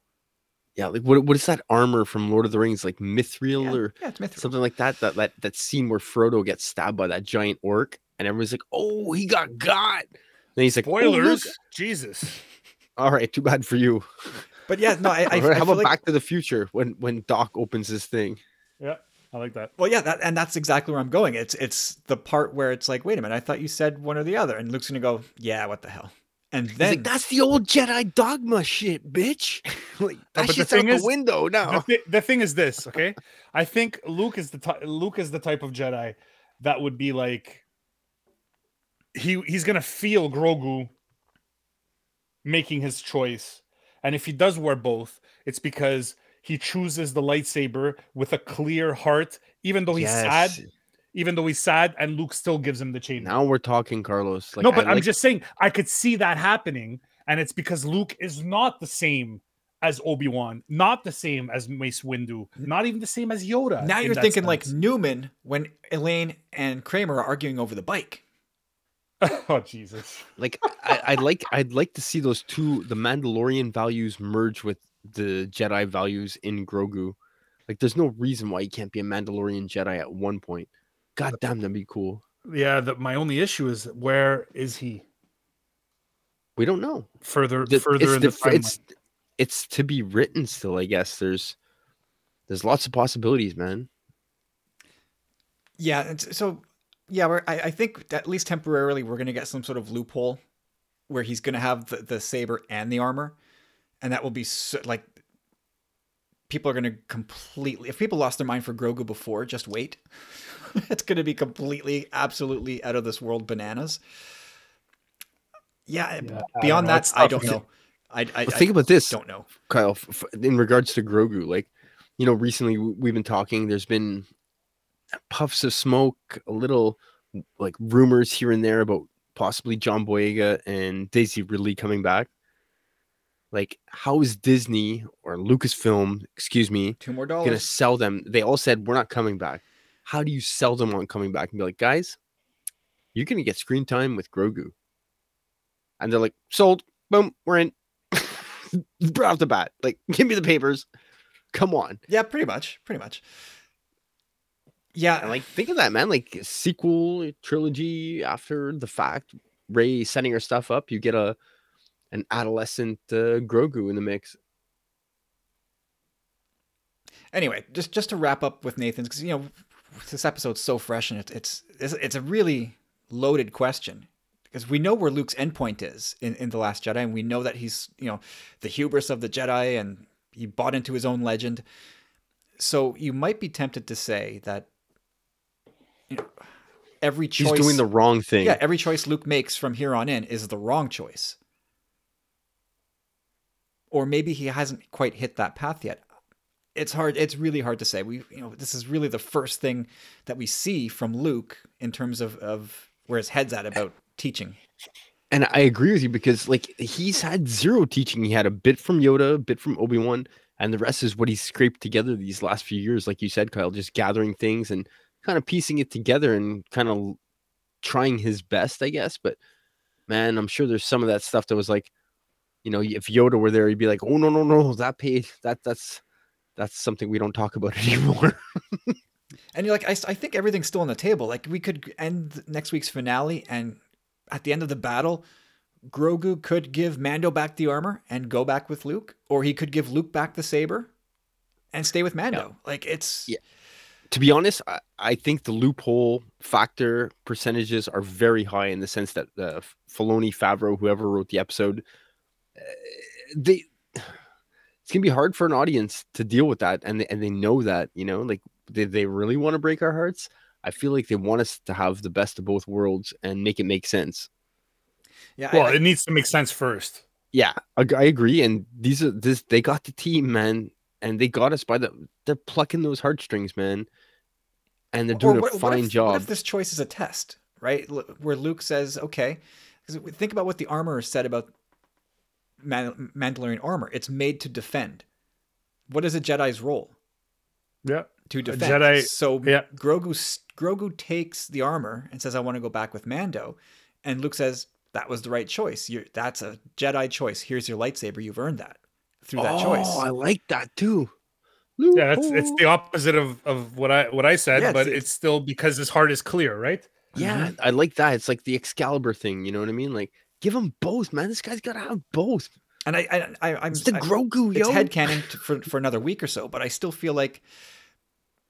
Yeah, like what what is that armor from Lord of the Rings, like Mithril Yeah, or yeah, it's Mithril. something like that? That that that scene where Frodo gets stabbed by that giant orc, and everyone's like, "Oh, he got got." Then he's like, "Oh. Spoilers. Jesus. <laughs> All right, too bad for you. But yeah, no, I, <laughs> I, I How feel about like, Back to the Future when when Doc opens his thing? Yeah, I like that. well, yeah, that, and that's exactly where I'm going. It's it's the part where it's like, wait a minute, I thought you said one or the other, and Luke's gonna go, yeah, what the hell, And then like, that's the old Jedi dogma shit, bitch. <laughs> like that but the shit's out thing the is- window the, now. the thing is this, okay? I think Luke is the ty- Luke is the type of Jedi that would be like he he's gonna feel Grogu making his choice, and if he does wear both, it's because he chooses the lightsaber with a clear heart, even though he's sad. Yes. Even though he's sad, and Luke still gives him the chain. Now we're talking, Carlos. Like, no, I but I'm like- just saying I could see that happening, and it's because Luke is not the same as Obi Wan, not the same as Mace Windu, not even the same as Yoda. now you're that thinking like. Newman when Elaine and Kramer are arguing over the bike. <laughs> oh Jesus, like I, I'd like I'd like to see those two the Mandalorian values merge with the Jedi values in Grogu. Like there's no reason why he can't be a Mandalorian Jedi at one point. God damn, that'd be cool. yeah. The, my only issue is where is he We don't know. further The- further it's, in the the- timeline? it's it's to be written still, I guess. There's there's lots of possibilities, man. Yeah, so yeah, we're, I, I think at least temporarily we're gonna get some sort of loophole where he's gonna have the, the saber and the armor, and that will be so, like people are gonna completely. If people lost their mind for Grogu before, just wait. <laughs> it's gonna be completely, absolutely out of this world bananas. Yeah, Yeah, I beyond don't that, it's I don't know. I, I, But I think about this. don't know. Kyle, f- f- in regards to Grogu, like, you know, recently we've been talking, there's been puffs of smoke, a little like rumors here and there about possibly John Boyega and Daisy Ridley coming back. Like, how is Disney or Lucasfilm, excuse me, Two more dollars, gonna sell them? They all said we're not coming back. How do you sell them on coming back and be like, guys, you're gonna get screen time with Grogu? And they're like, sold, boom, we're in. <laughs> right off the bat. Like, <laughs> give me the papers. Come on. Yeah, pretty much, pretty much. Yeah, And like, think of that, man. Like, sequel trilogy after the fact. Rey setting her stuff up. You get a an adolescent uh, Grogu in the mix. anyway, just just to wrap up with Nathan's, because you know this episode's so fresh and it's it's it's, a really loaded question because we know where Luke's endpoint is in, in the Last Jedi, and we know that he's you know the hubris of the Jedi, and he bought into his own legend. So you might be tempted to say that you know every choice He's doing the wrong thing. yeah every choice Luke makes from here on in is the wrong choice. Or maybe he hasn't quite hit that path yet it's hard it's really hard to say we you know this is really the first thing that we see from luke in terms of of where his head's at about teaching And I agree with you because like he's had zero teaching. He had a bit from Yoda, a bit from Obi-Wan, and the rest is what he's scraped together these last few years, like you said, Kyle, just gathering things and kind of piecing it together and kind of trying his best, I guess. But man, I'm sure there's some of that stuff that was like, you know, if Yoda were there, he'd be like, Oh no, no, no, that paid that that's that's something we don't talk about <laughs> anymore. and you're like I, I think everything's still on the table like we could end next week's finale and at the end of the battle grogu could give mando back the armor and go back with luke or he could give luke back the saber and stay with mando like it's Yeah. to be honest, I, I think the loophole factor percentages are very high in the sense that uh, Filoni, Favreau, whoever wrote the episode, uh, they it's gonna be hard for an audience to deal with that, and they, and they know that you know, like they they really want to break our hearts. I feel like they want us to have the best of both worlds and make it make sense. yeah Well, I- it needs to make sense first. Yeah, I, I agree. And these are this they got the team, man, and they got us by the they're plucking those heartstrings, man, and they're doing Or a what- what fine if- job. What if this choice is a test, right? Where Luke says, "Okay," because think about what the armor said about Man- Mandalorian armor. It's made to defend. What is a Jedi's role? Yeah. To defend. Jedi- so yeah. Grogu Grogu takes the armor and says, "I want to go back with Mando," and Luke says, "That was the right choice. You're, that's a Jedi choice. Here's your lightsaber. You've earned that through that oh, choice." Oh, I like that too. Yeah, it's it's the opposite of, of what I what I said, Yeah, but it's- it's still because his heart is clear, right? yeah, I like that. It's like the Excalibur thing. You know what I mean? Like, give him both, man. This guy's got to have both. And I, I, I I'm It's the I- Grogu, it's yo. headcanon <laughs> t- for for another week or so, but I still feel like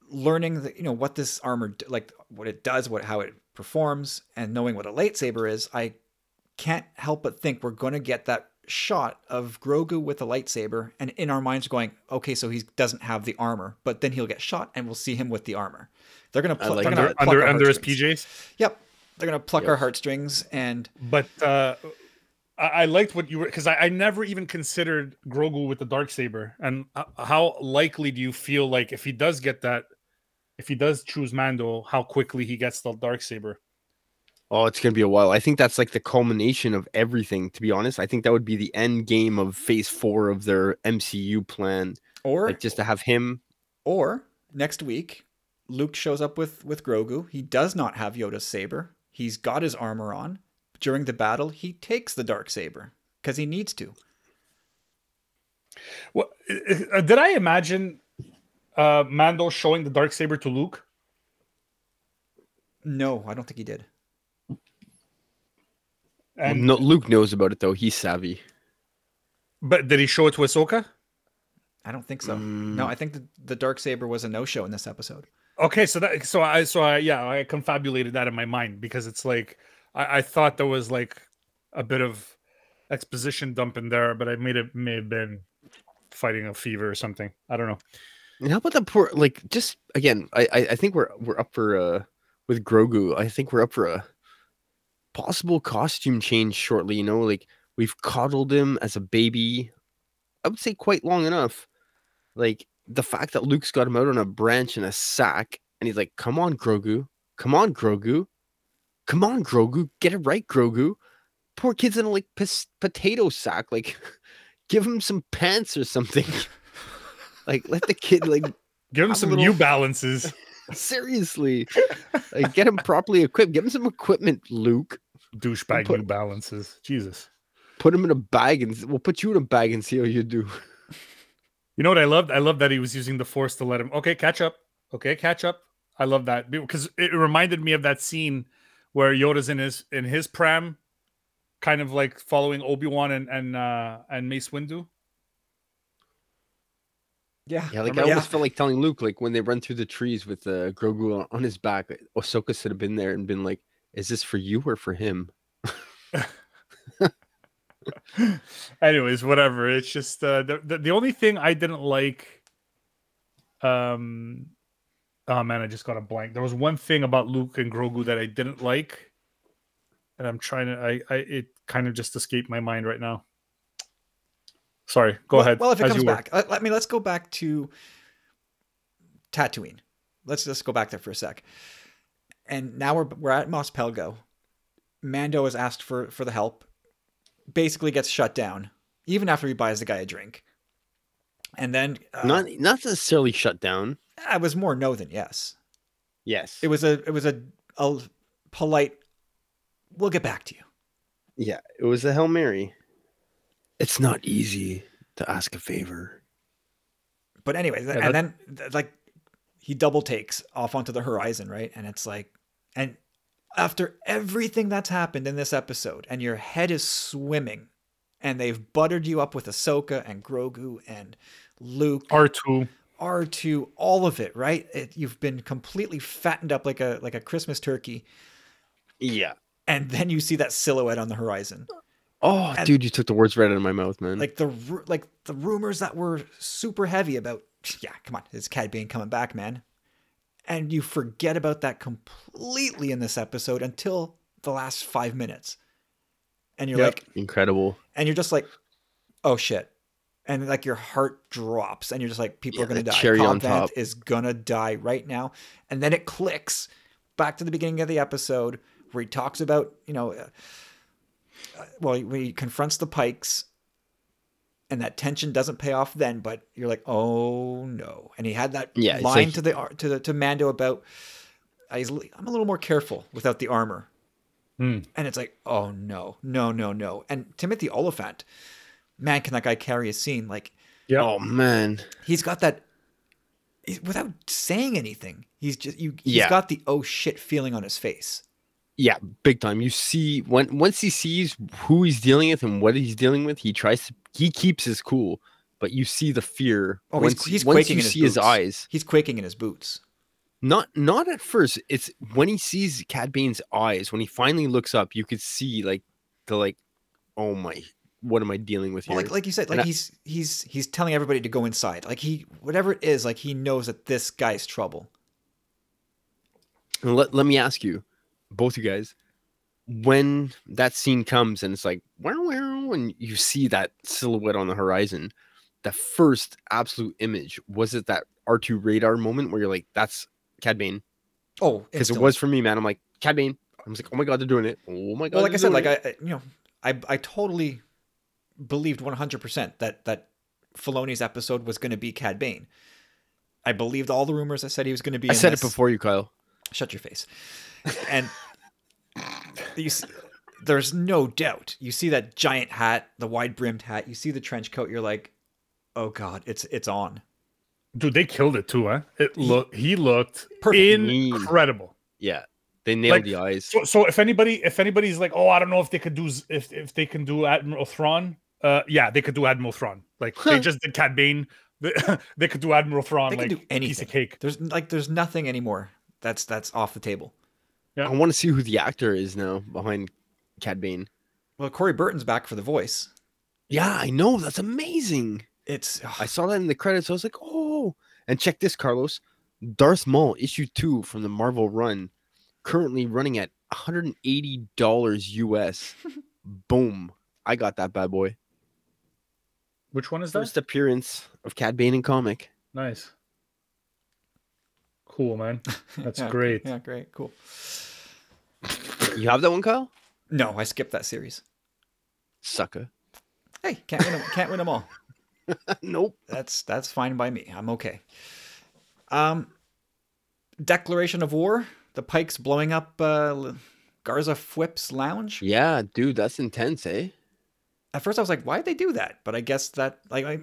learning that you know what this armor like what it does, what how it performs, and knowing what a lightsaber is, I can't help but think we're going to get that shot of Grogu with a lightsaber, and in our minds going, okay, so he doesn't have the armor, but then he'll get shot, and we'll see him with the armor. They're gonna, I pl- like they're under gonna pluck under under his. PJs. Yep, they're gonna pluck Yep. our heartstrings, and But uh, I, I liked what you were because I, I never even considered Grogu with the dark saber. And uh, how likely do you feel like if he does get that, if he does choose Mando, how quickly he gets the dark saber? Oh, it's gonna be a while. I think that's like the culmination of everything. To be honest, I think that would be the end game of Phase Four of their MCU plan. or Like just to have him. Or next week, Luke shows up with with Grogu. He does not have Yoda's saber. He's got his armor on. During the battle, he takes the dark saber because he needs to. What uh, did I imagine? Uh, Mando showing the dark saber to Luke. No, I don't think he did. And no, Luke knows about it though. He's savvy. but did he show it to Ahsoka? I don't think so. No, Mm. I think the, the dark saber was a no show in this episode. Okay, so that so I so I yeah I confabulated that in my mind because it's like I, I thought there was like a bit of exposition dump in there, but I made it may have been fighting a fever or something. I don't know. And how about the poor like just again, I I, I think we're we're up for uh with Grogu, I think we're up for a possible costume change shortly, you know, like we've coddled him as a baby, I would say quite long enough. Like the fact that Luke's got him out on a branch in a sack and he's like, Come on, Grogu, come on, Grogu, come on, Grogu, get it right, Grogu. Poor kid's in a like potato sack, like <laughs> give him some pants or something. <laughs> like let the kid like Give him some little- New Balances, <laughs> Seriously, like get him properly equipped. Give him some equipment, Luke. douchebag put- New Balances. Jesus. Put him in a bag, and we'll put you in a bag and see how you do. You know what I loved? I love that he was using the Force to let him. Okay, catch up. Okay, catch up. I love that because it reminded me of that scene where Yoda's in his in his pram, kind of like following Obi Wan and and uh, and Mace Windu. Yeah, Yeah, like remember- I yeah. almost felt like telling Luke, like when they run through the trees with uh, Grogu on, on his back, like, Ahsoka should have been there and been like, "Is this for you or for him?" <laughs> <laughs> <laughs> Anyways, whatever. It's just uh, the, the the only thing I didn't like. Um, oh man, I just got a blank. There was one thing about Luke and Grogu that I didn't like, and I'm trying to. I, I it kind of just escaped my mind right now. Sorry, go well, ahead. Well, if it comes back, let, let me let's go back to Tatooine. Let's just go back there for a sec. And now we're we're at Mos Pelgo. Mando is asked for for the help. Basically, gets shut down even after he buys the guy a drink. And then uh, not not necessarily shut down. I was more no than yes. Yes. It was a it was a, a polite. We'll get back to you. yeah, it was a hail mary. It's not easy to ask a favor. But anyway, Yeah, and then like he double takes off onto the horizon, right? And it's like, and after everything that's happened in this episode, and your head is swimming, and they've buttered you up with Ahsoka and Grogu and Luke, R two. R two, all of it, right? It, you've been completely fattened up like a like a Christmas turkey, Yeah. and then you see that silhouette on the horizon. Oh, And- dude, you took the words right out of my mouth, man. like the like the rumors that were super heavy about <laughs> yeah come on it's Cad Bane coming back man and you forget about that completely in this episode until the last five minutes and you're Yep. like incredible. and you're just like oh shit and like your heart drops and you're just like people Yeah, are gonna die cherry Cobb on top. is gonna die right now and then it clicks back to the beginning of the episode where he talks about you know uh, uh, well when he confronts the Pykes and that tension doesn't pay off then but you're like oh no and he had that Yeah, line like- to the to the to Mando about uh, he's, li- I'm a little more careful without the armor Hmm. and it's like oh no no no no and Timothy Olyphant man can that guy carry a scene like Yeah. Oh man. he's got that without saying anything he's just you he's Yeah. got the oh shit feeling on his face Yeah, big time. You see when once he sees who he's dealing with and what he's dealing with, he tries to he keeps his cool, but you see the fear. Oh, he's- once, he's once quaking you in his see his boots. eyes. he's quaking in his boots Not not at first. It's when he sees Cad Bane's eyes, when he finally looks up, you could see like the like, oh my, what am I dealing with here? Well, like like you said, And like I- he's he's he's telling everybody to go inside. Like he whatever it is, like he knows that this guy's trouble. Let, let me ask you, both you guys, when that scene comes and it's like, wow, wow, and you see that silhouette on the horizon, the first absolute image was it that R2 radar moment where you're like, that's Cad Bane? Oh, Because it was for me, man. I'm like, Cad Bane. I was like, oh my God, they're doing it. Oh my God. Well, like I said, like it." I, I you know, I I totally believed 100% that that Filoni's episode was going to be Cad Bane. I believed all the rumors that said he was going to be. I said this. it before you, Kyle. Shut your face. And <laughs> you there's no doubt. You see that giant hat, the wide brimmed hat. You see the trench coat. You're like, oh god, it's it's on. Dude, they killed it too, huh? It look he looked Perfect. incredible. Yeah. They nailed Like, the eyes. So, so if anybody, if anybody's like, oh, I don't know if they could do, if if they can do Admiral Thrawn, uh, yeah, they could do Admiral Thrawn. Like they just did Cad Bane. They, <laughs> they could do Admiral Thrawn. They can like do a piece of cake. There's like there's nothing anymore. That's that's off the table. Yeah. I want to see who the actor is now behind Cad Bane. Well, Corey Burton's back for the voice. Yeah, I know. That's amazing. It's I saw that in the credits. I was like, oh. And check this, Carlos. Darth Maul issue two from the Marvel run, currently running at $180 US. <laughs> Boom. I got that bad boy. Which one is that? First appearance of Cad Bane in comic. Nice. Cool, man. <laughs> That's Yeah, great. Yeah, great, cool. You have that one, Kyle? No, I skipped that series. Sucker. Hey, can't win 'em- can't win them all. <laughs> nope. That's that's fine by me. I'm okay. Um, declaration of war. The Pykes blowing up uh, Garsa Fwip's lounge. Yeah, dude, that's intense, eh? At first, I was like, "Why'd they do that?" But I guess that, like, I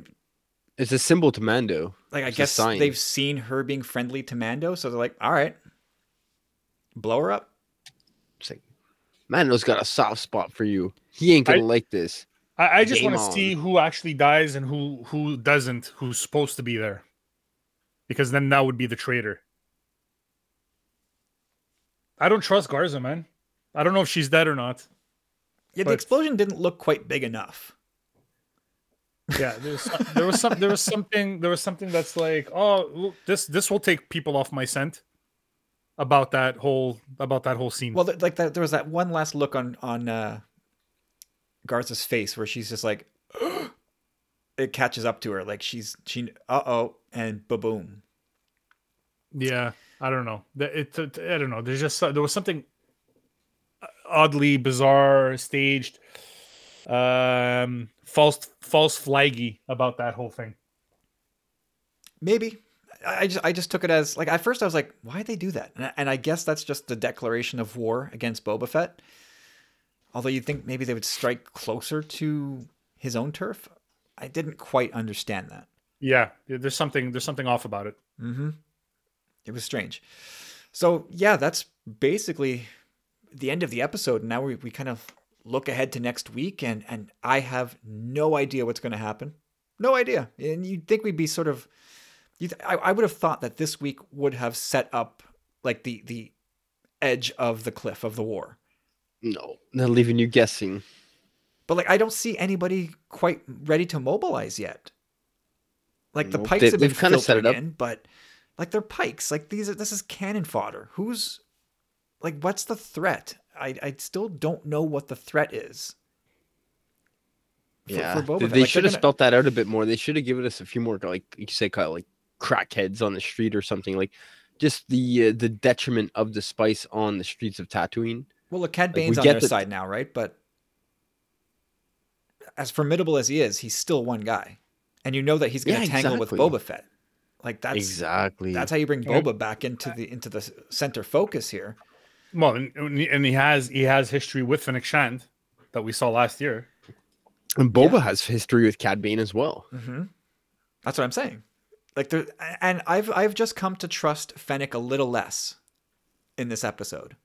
It's a symbol to Mando. like I It's guess they've seen her being friendly to Mando, so they're like, "All right, blow her up." It's like, Mando's got a soft spot for you. He ain't gonna I- like this. I, I just want to see who actually dies and who who doesn't, who's supposed to be there, because then that would be the traitor. I don't trust Garsa, man. I don't know if she's dead or not. Yeah, the explosion didn't look quite big enough. Yeah, there was some, there was some there was something there was something that's like, oh, this this will take people off my scent about that whole about that whole scene. Well, th- like that, there was that one last look on on uh, Garsa's face where she's just like, <gasps> it catches up to her, like she's she, uh oh, and ba boom. Yeah, I don't know. It, it, I don't know. There's just there was something oddly bizarre, staged, um, false false flaggy about that whole thing. Maybe. I just I just took it as like at first I was like, why'd they do that? And I, and I guess that's just the declaration of war against Boba Fett. Although you'd think maybe they would strike closer to his own turf. I didn't quite understand that. Yeah, there's something there's something off about it. Mm-hmm. It was strange. So yeah, that's basically the end of the episode. Now we, we kind of look ahead to next week, and and I have no idea what's going to happen. No idea. And you'd think we'd be sort of. You th- I, I would have thought that this week would have set up like the the edge of the cliff of the war. No, they're leaving you guessing. But like I don't see anybody quite ready to mobilize yet. Like the Pykes They- have been kinda set it up. in, but like they're Pykes. Like these are this is cannon fodder. Who's like what's the threat? I I still don't know what the threat is. For, yeah, for they, they Like, should have gonna- spelt that out a bit more. They should have given us a few more, like you say, Kyle, like crackheads on the street or something. Like just the uh, the detriment of the spice on the streets of Tatooine. Well, look, Cad we Bane's on get their that- side now, right? But as formidable as he is, he's still one guy, and you know that he's going to Yeah, tangle exactly. with Boba Fett. Like that's exactly. that's how you bring Yeah. Boba back into the into the center focus here. Well, and, and he has he has history with Fennec Shand that we saw last year. and Boba has history with Cad Bane as well. hmm That's what I'm saying. Like there, and I've I've just come to trust Fennec a little less in this episode,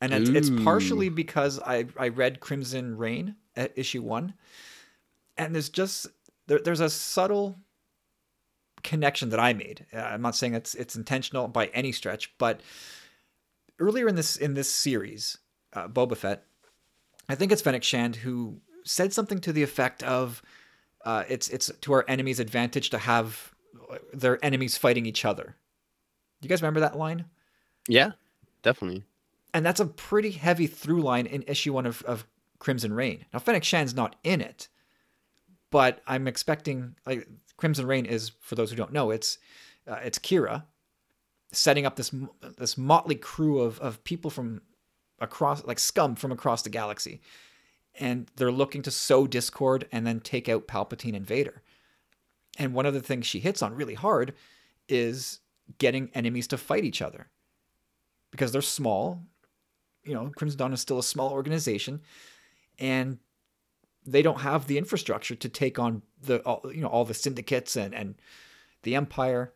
and it's, it's partially because I I read Crimson Reign at issue one, and there's just there, there's a subtle connection that I made. Uh, I'm not saying it's it's intentional by any stretch, but earlier in this in this series, uh, Boba Fett, I think it's Fennec Shand who said something to the effect of, uh, "It's it's to our enemy's advantage to have their enemies fighting each other." Do you guys remember that line? Yeah, definitely. And that's a pretty heavy through line in issue one of, of Crimson Reign. Now Fennec Shand's not in it, but I'm expecting like Crimson Reign is for those who don't know, it's uh, it's Qi'ra setting up this this motley crew of of people from across like scum from across the galaxy, and they're looking to sow discord and then take out Palpatine and Vader. And one of the things she hits on really hard is getting enemies to fight each other because they're small. You know, Crimson Dawn is still a small organization, and they don't have the infrastructure to take on the all, you know all the syndicates and and the empire.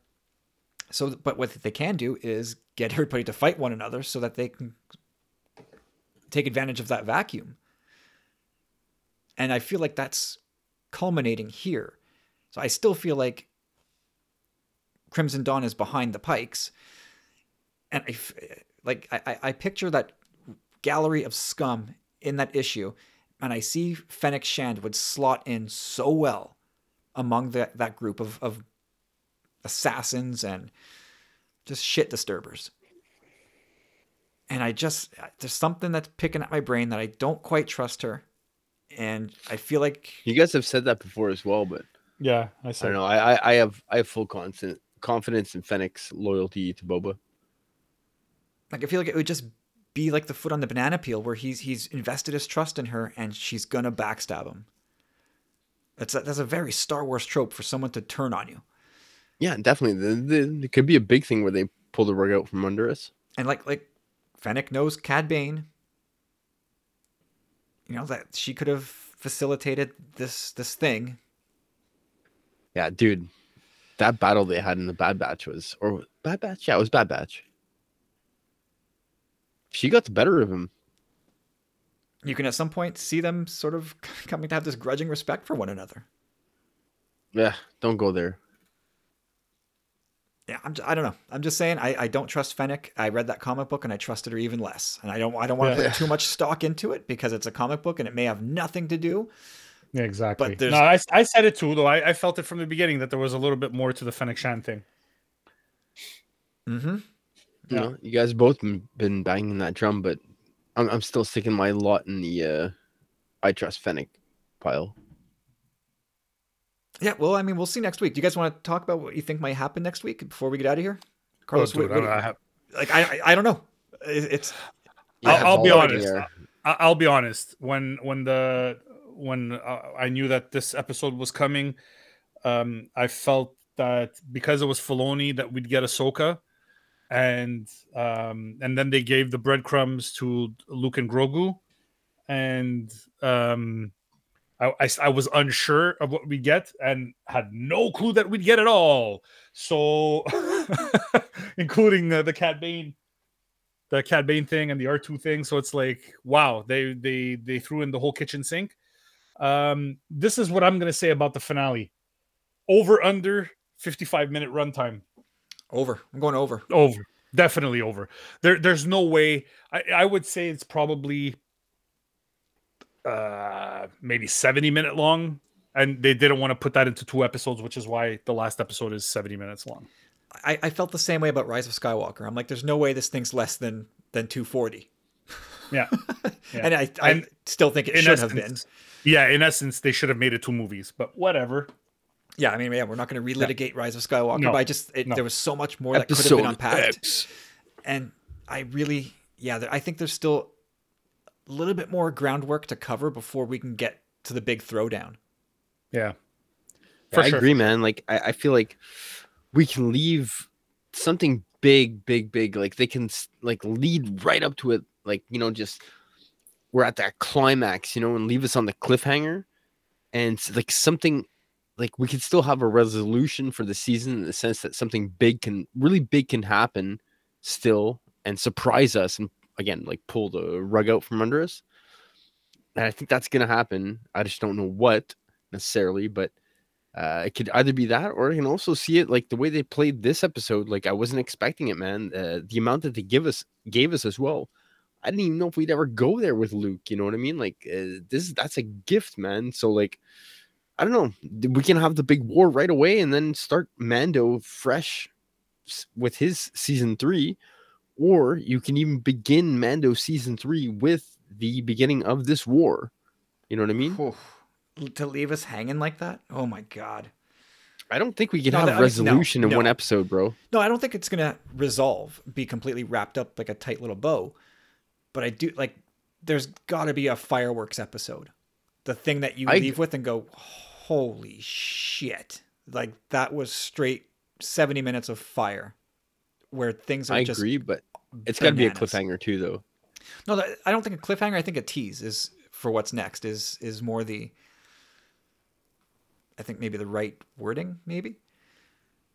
So, but what they can do is get everybody to fight one another so that they can take advantage of that vacuum. And I feel like that's culminating here. So I still feel like Crimson Dawn is behind the Pykes, and I like I, I picture that gallery of scum in that issue, and I see Fennec Shand would slot in so well among that that group of, of assassins and just shit disturbers. And I just there's something that's picking at my brain that I don't quite trust her, and I feel like You guys have said that before as well, but Yeah, I I don't know. I I, I have I have full confidence confidence in Fennec's loyalty to Boba. like I feel like it would just be like the foot on the banana peel where he's he's invested his trust in her and she's gonna backstab him. That's a, that's a very Star Wars trope for someone to turn on you. Yeah, definitely. The, the, it could be a big thing where they pull the rug out from under us. And like like Fennec knows Cad Bane. You know that she could have facilitated this this thing. Yeah, dude, that battle they had in the Bad Batch was, or Bad Batch, yeah, it was Bad Batch. She got the better of him. You can at some point see them sort of <laughs> coming to have this grudging respect for one another. Yeah, don't go there. Yeah, I'm. Just, I don't know. I'm just saying. I, I don't trust Fennec. I read that comic book and I trusted her even less. And I don't. I don't want to Yeah. put too much stock into it because it's a comic book and it may have nothing to do. Yeah, exactly. But there's- no, I, I said it too, though. I, I felt it from the beginning that there was a little bit more to the Fennec Shand thing. Mm-hmm. You Yeah. know, you guys both been, been banging that drum, but I'm I'm still sticking my lot in the uh I trust Fennec pile. Yeah. Well, I mean, we'll see next week. Do you guys want to talk about what you think might happen next week before we get out of here? Carlos, Oh, dude, what- what- I, I have, like I, I I don't know. It's I'll- I'll be honest. there. I- I'll be honest. When when the when uh, I knew that this episode was coming, um, I felt that because it was Filoni that we'd get Ahsoka, and um, and then they gave the breadcrumbs to Luke and Grogu, and um, I, I I was unsure of what we'd get and had no clue that we'd get it all. So, <laughs> including uh, the Cat Bane the Cad Bane thing and the R2 thing. So it's like, wow, they they they threw in the whole kitchen sink. Um, this is what I'm gonna say about the finale. Over under 55 minute runtime. over. I'm going over. Over. Definitely over. There there's no way. I, I would say it's probably uh maybe 70 minute long. And they didn't want to put that into two episodes, which is why the last episode is 70 minutes long. I, I felt the same way about Rise of Skywalker. I'm like, there's no way this thing's less than than 240. Yeah. <laughs> Yeah. And I, I And still think it should have been. Essence- Yeah, in essence, they should have made it two movies, but whatever. Yeah, I mean, yeah, we're not going to relitigate Rise of Skywalker, No. but I just it, No. there was so much more that could have been unpacked, X. and I really, yeah, there, I think there's still a little bit more groundwork to cover before we can get to the big throwdown. Yeah. Yeah, I sure. agree, man. Like I, I feel like we can leave something big, big, big. Like they can like lead right up to it. Like you know, just we're at that climax, you know, and leave us on the cliffhanger, and like something like we can still have a resolution for the season in the sense that something big can really big can happen still and surprise us and again like pull the rug out from under us. And I think that's gonna happen. I just don't know what necessarily, but uh, it could either be that, or I can also see it like the way they played this episode. Like I wasn't expecting it, man. Uh, the amount that they give us gave us as well. I didn't even know if we'd ever go there with Luke. You know what I mean? Like uh, this, that's a gift, man. So like, I don't know. We can have the big war right away and then start Mando fresh with his season three, or you can even begin Mando season three with the beginning of this war. You know what I mean? Whew. To leave us hanging like that? Oh my god. I don't think we can No, have that- mean, no, resolution in one episode, bro. No, I don't think it's gonna resolve, be completely wrapped up like a tight little bow. But I do like there's gotta be a fireworks episode. The thing that you I- leave with and go, Holy shit. Like that was straight seventy minutes of fire. Where things are I just agree, but it's got to be a cliffhanger too, though. No, I don't think a cliffhanger. I think a tease is for what's next. Is is more the. I think maybe the right wording, maybe.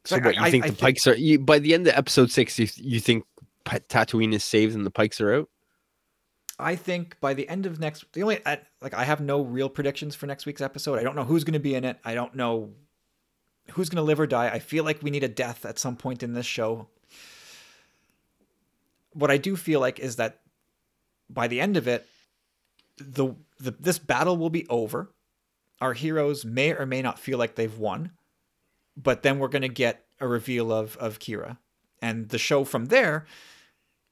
So I- what you I- think I the think- Pykes are? You, by the end of episode six, you you think Tatooine is saved and the Pykes are out? I think by the end of next, the only I, like I have no real predictions for next week's episode. I don't know who's going to be in it. I don't know who's going to live or die. I feel like we need a death at some point in this show. What I do feel like is that by the end of it, the, the this battle will be over. Our heroes may or may not feel like they've won, but then we're going to get a reveal of of Qi'ra, and the show from there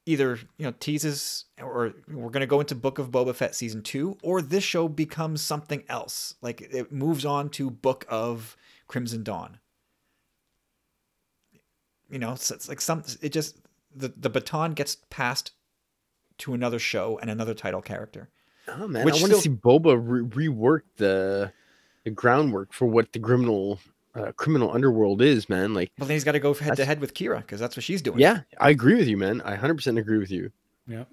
either you know teases or we're going to go into Book of Boba Fett season 2 or this show becomes something else. Like it moves on to Book of Crimson Dawn. You know so it's like some it just the the baton gets passed to another show and another title character. Oh man, Which I want to see Boba re- rework the the groundwork for what the criminal uh, criminal underworld is, man. Like, well, then he's got to go head to head with Qi'ra because that's what she's doing yeah, I agree with you, man. I hundred percent agree with you. Yeah.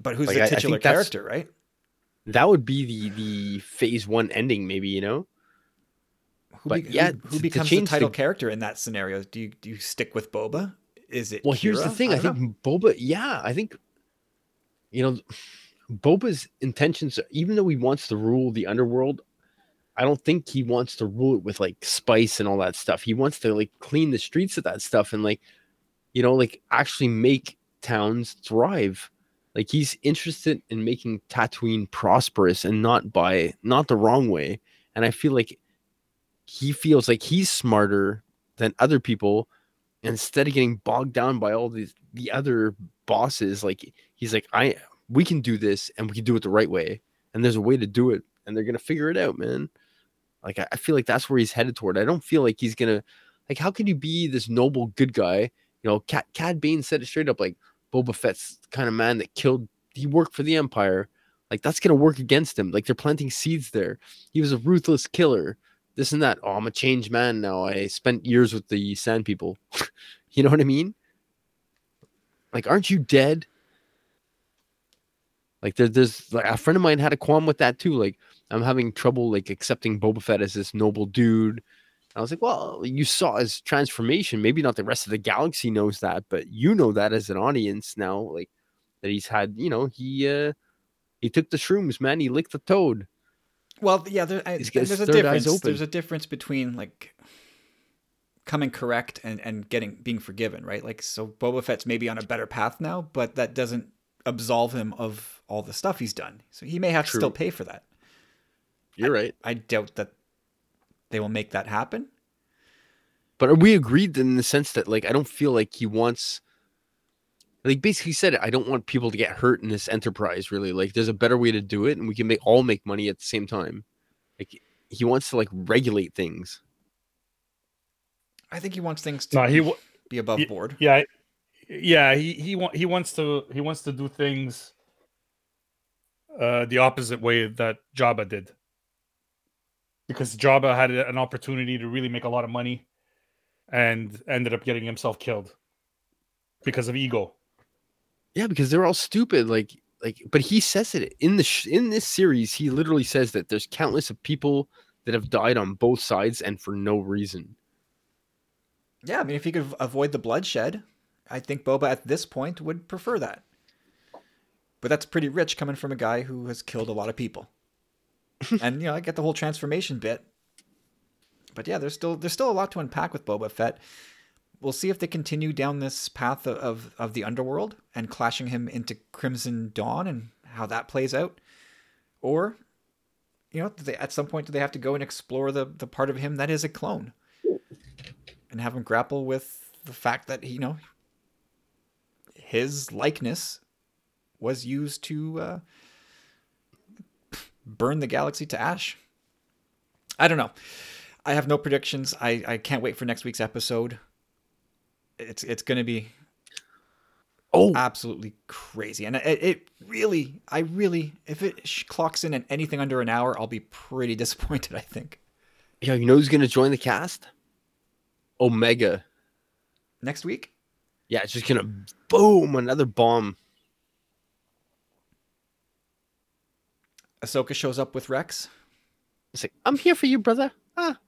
but who's Like, the I- I titular character right That would be the the phase one ending, maybe. You know, who, But be- yeah, who, who becomes the change the- character in that scenario do you do you stick with Boba is it Well, here's the thing. I, don't know. think Boba, yeah, I think, you know, Boba's intentions, even though he wants to rule the underworld, I don't think he wants to rule it with like spice and all that stuff. He wants to like clean the streets of that stuff and like, you know, like actually make towns thrive. Like he's interested in making Tatooine prosperous and not by not the wrong way. And I feel like he feels like he's smarter than other people instead of getting bogged down by all these the other bosses like he's like i we can do this and we can do it the right way and there's a way to do it and they're gonna figure it out man like i, feel like that's where he's headed toward i don't feel like he's gonna like how can you be this noble good guy you know Cad, Cad Bane said it straight up like boba fett's kind of man that killed he worked for the empire like that's gonna work against him like they're planting seeds there he was a ruthless killer this and that. Oh, I'm a changed man now. I spent years with the Sand People. <laughs> you know what I mean? Like, aren't you dead? Like, there, there's like a friend of mine had a qualm with that too. Like, I'm having trouble like accepting Boba Fett as this noble dude. I was like, well, you saw his transformation. Maybe not the rest of the galaxy knows that, but you know that as an audience now. Like, that he's had. You know, he uh he took the shrooms, man. He licked the toad. Well, yeah, there, I, He's got his there's a difference. There's a difference between like coming correct and and getting being forgiven, right? Like, so Boba Fett's maybe on a better path now, but that doesn't absolve him of all the stuff he's done. So he may have to still pay for that. You're right. I doubt that they will make that happen. But are we agreed in the sense that like I don't feel like he wants like basically said it, I don't want people to get hurt in this enterprise really. Like there's a better way to do it and we can make all make money at the same time. Like he wants to like regulate things. I think he wants things to No, he be, be above Ye- board. Yeah, yeah. He he wa- he wants to he wants to do things uh, the opposite way that Jabba did, because Jabba had an opportunity to really make a lot of money, and ended up getting himself killed because of ego. Yeah, because they're all stupid like like but he says it in the sh- in this series he literally says that there's countless of people that have died on both sides and for no reason. Yeah, I mean, if he could avoid the bloodshed, I think Boba at this point would prefer that. But that's pretty rich coming from a guy who has killed a lot of people. And you know, I get the whole transformation bit. But yeah, there's still there's still a lot to unpack with Boba Fett. we'll see if they continue down this path of, of, of the underworld and clashing him into Crimson Dawn and how that plays out. Or, you know, they, at some point, do they have to go and explore the, the part of him that is a clone and have him grapple with the fact that, you know, his likeness was used to uh, burn the galaxy to ash. I don't know. I have no predictions. I, I can't wait for next week's episode. It's it's going to be Oh, absolutely crazy, and it, it really, I really, if it sh- clocks in at anything under an hour, I'll be pretty <laughs> disappointed. I think yeah. You know who's gonna join the cast? Omega. next week. Yeah, it's just gonna boom another bomb. Ahsoka shows up with Rex. It's like I'm here for you, brother. Ah,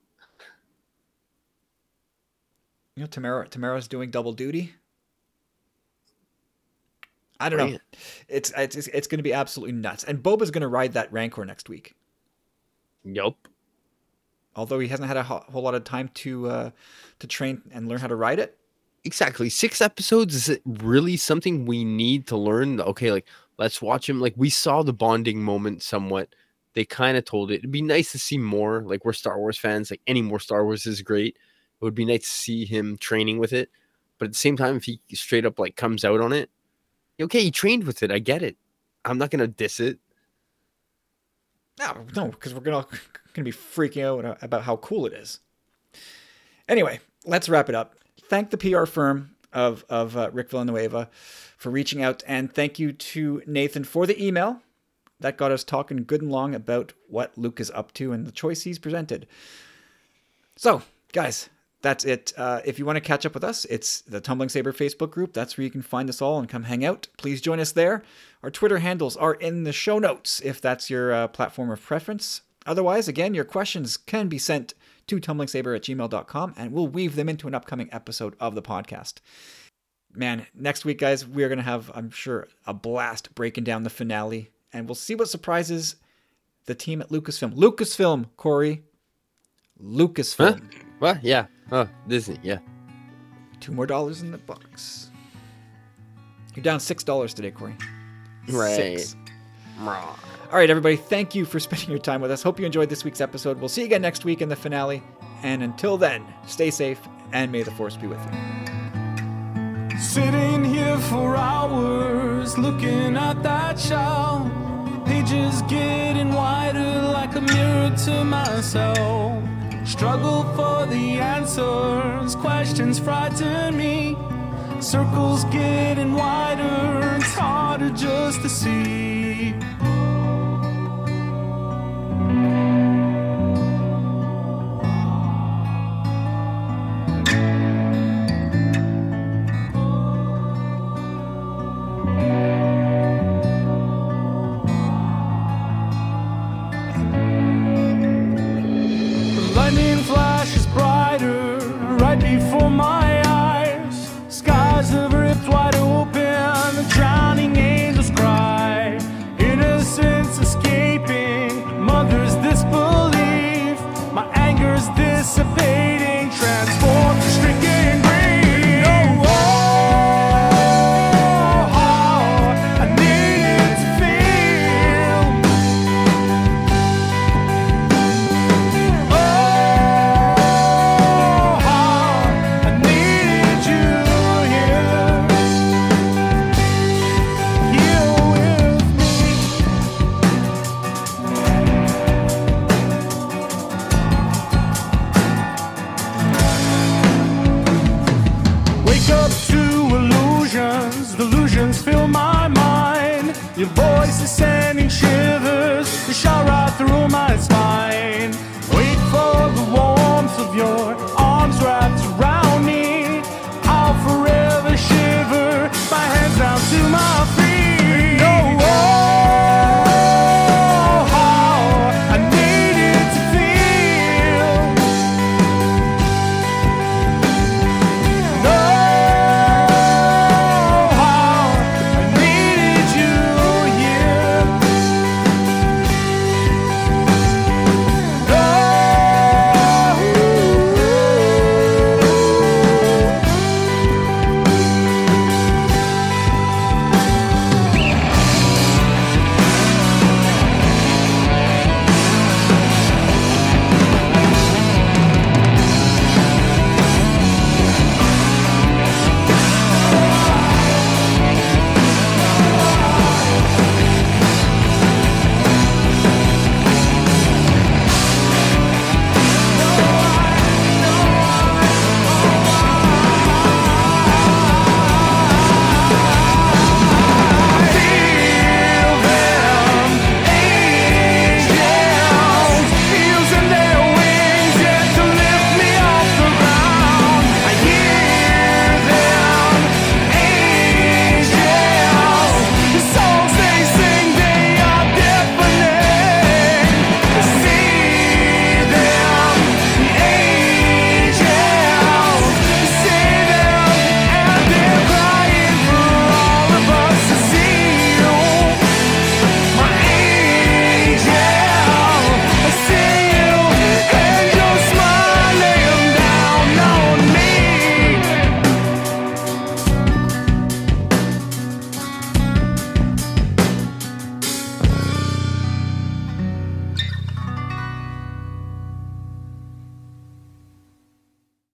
You know, Temuera Temuera's doing double duty. I don't know. It's it's it's going to be absolutely nuts. And Boba's going to ride that Rancor next week. yup. Although he hasn't had a ho- whole lot of time to uh, to train and learn how to ride it. Exactly. Six episodes is it really something we need to learn? Okay, like let's watch him. Like we saw the bonding moment somewhat. They kind of told it. It'd be nice to see more. Like we're Star Wars fans. Like any more Star Wars is great. It would be nice to see him training with it. But at the same time, if he straight up like comes out on it, okay, he trained with it. I get it. I'm not gonna diss it. No, no, because we're gonna <laughs> gonna be freaking out about how cool it is. Anyway, let's wrap it up. Thank the PR firm of of uh, Rick Villanueva for reaching out, and thank you to Nathan for the email that got us talking good and long about what Luke is up to and the choice he's presented. So, guys, that's it. Uh, if you want to catch up with us, it's the Tumbling Saber Facebook group. That's where you can find us all and come hang out. Please join us there. Our Twitter handles are in the show notes if that's your uh, platform of preference. Otherwise, again, your questions can be sent to tumblingsaber at gmail.com and we'll weave them into an upcoming episode of the podcast. Man, next week, guys, we're going to have, I'm sure, a blast breaking down the finale and we'll see what surprises the team at Lucasfilm. Lucasfilm, Corey. Lucasfilm. What? Yeah. Oh, Disney. Yeah. Two more dollars in the box. You're down six dollars today, Corey. Right. Six. All right, everybody. Thank you for <laughs> spending your time with us. Hope you enjoyed this week's episode. We'll see you again next week in the finale. And until then, stay safe and may the force be with you. Sitting here for hours, looking at that shelf. Pages getting wider like a mirror to myself. Struggle for the answers, questions frighten me. Circles getting wider, it's harder just to see. Lightning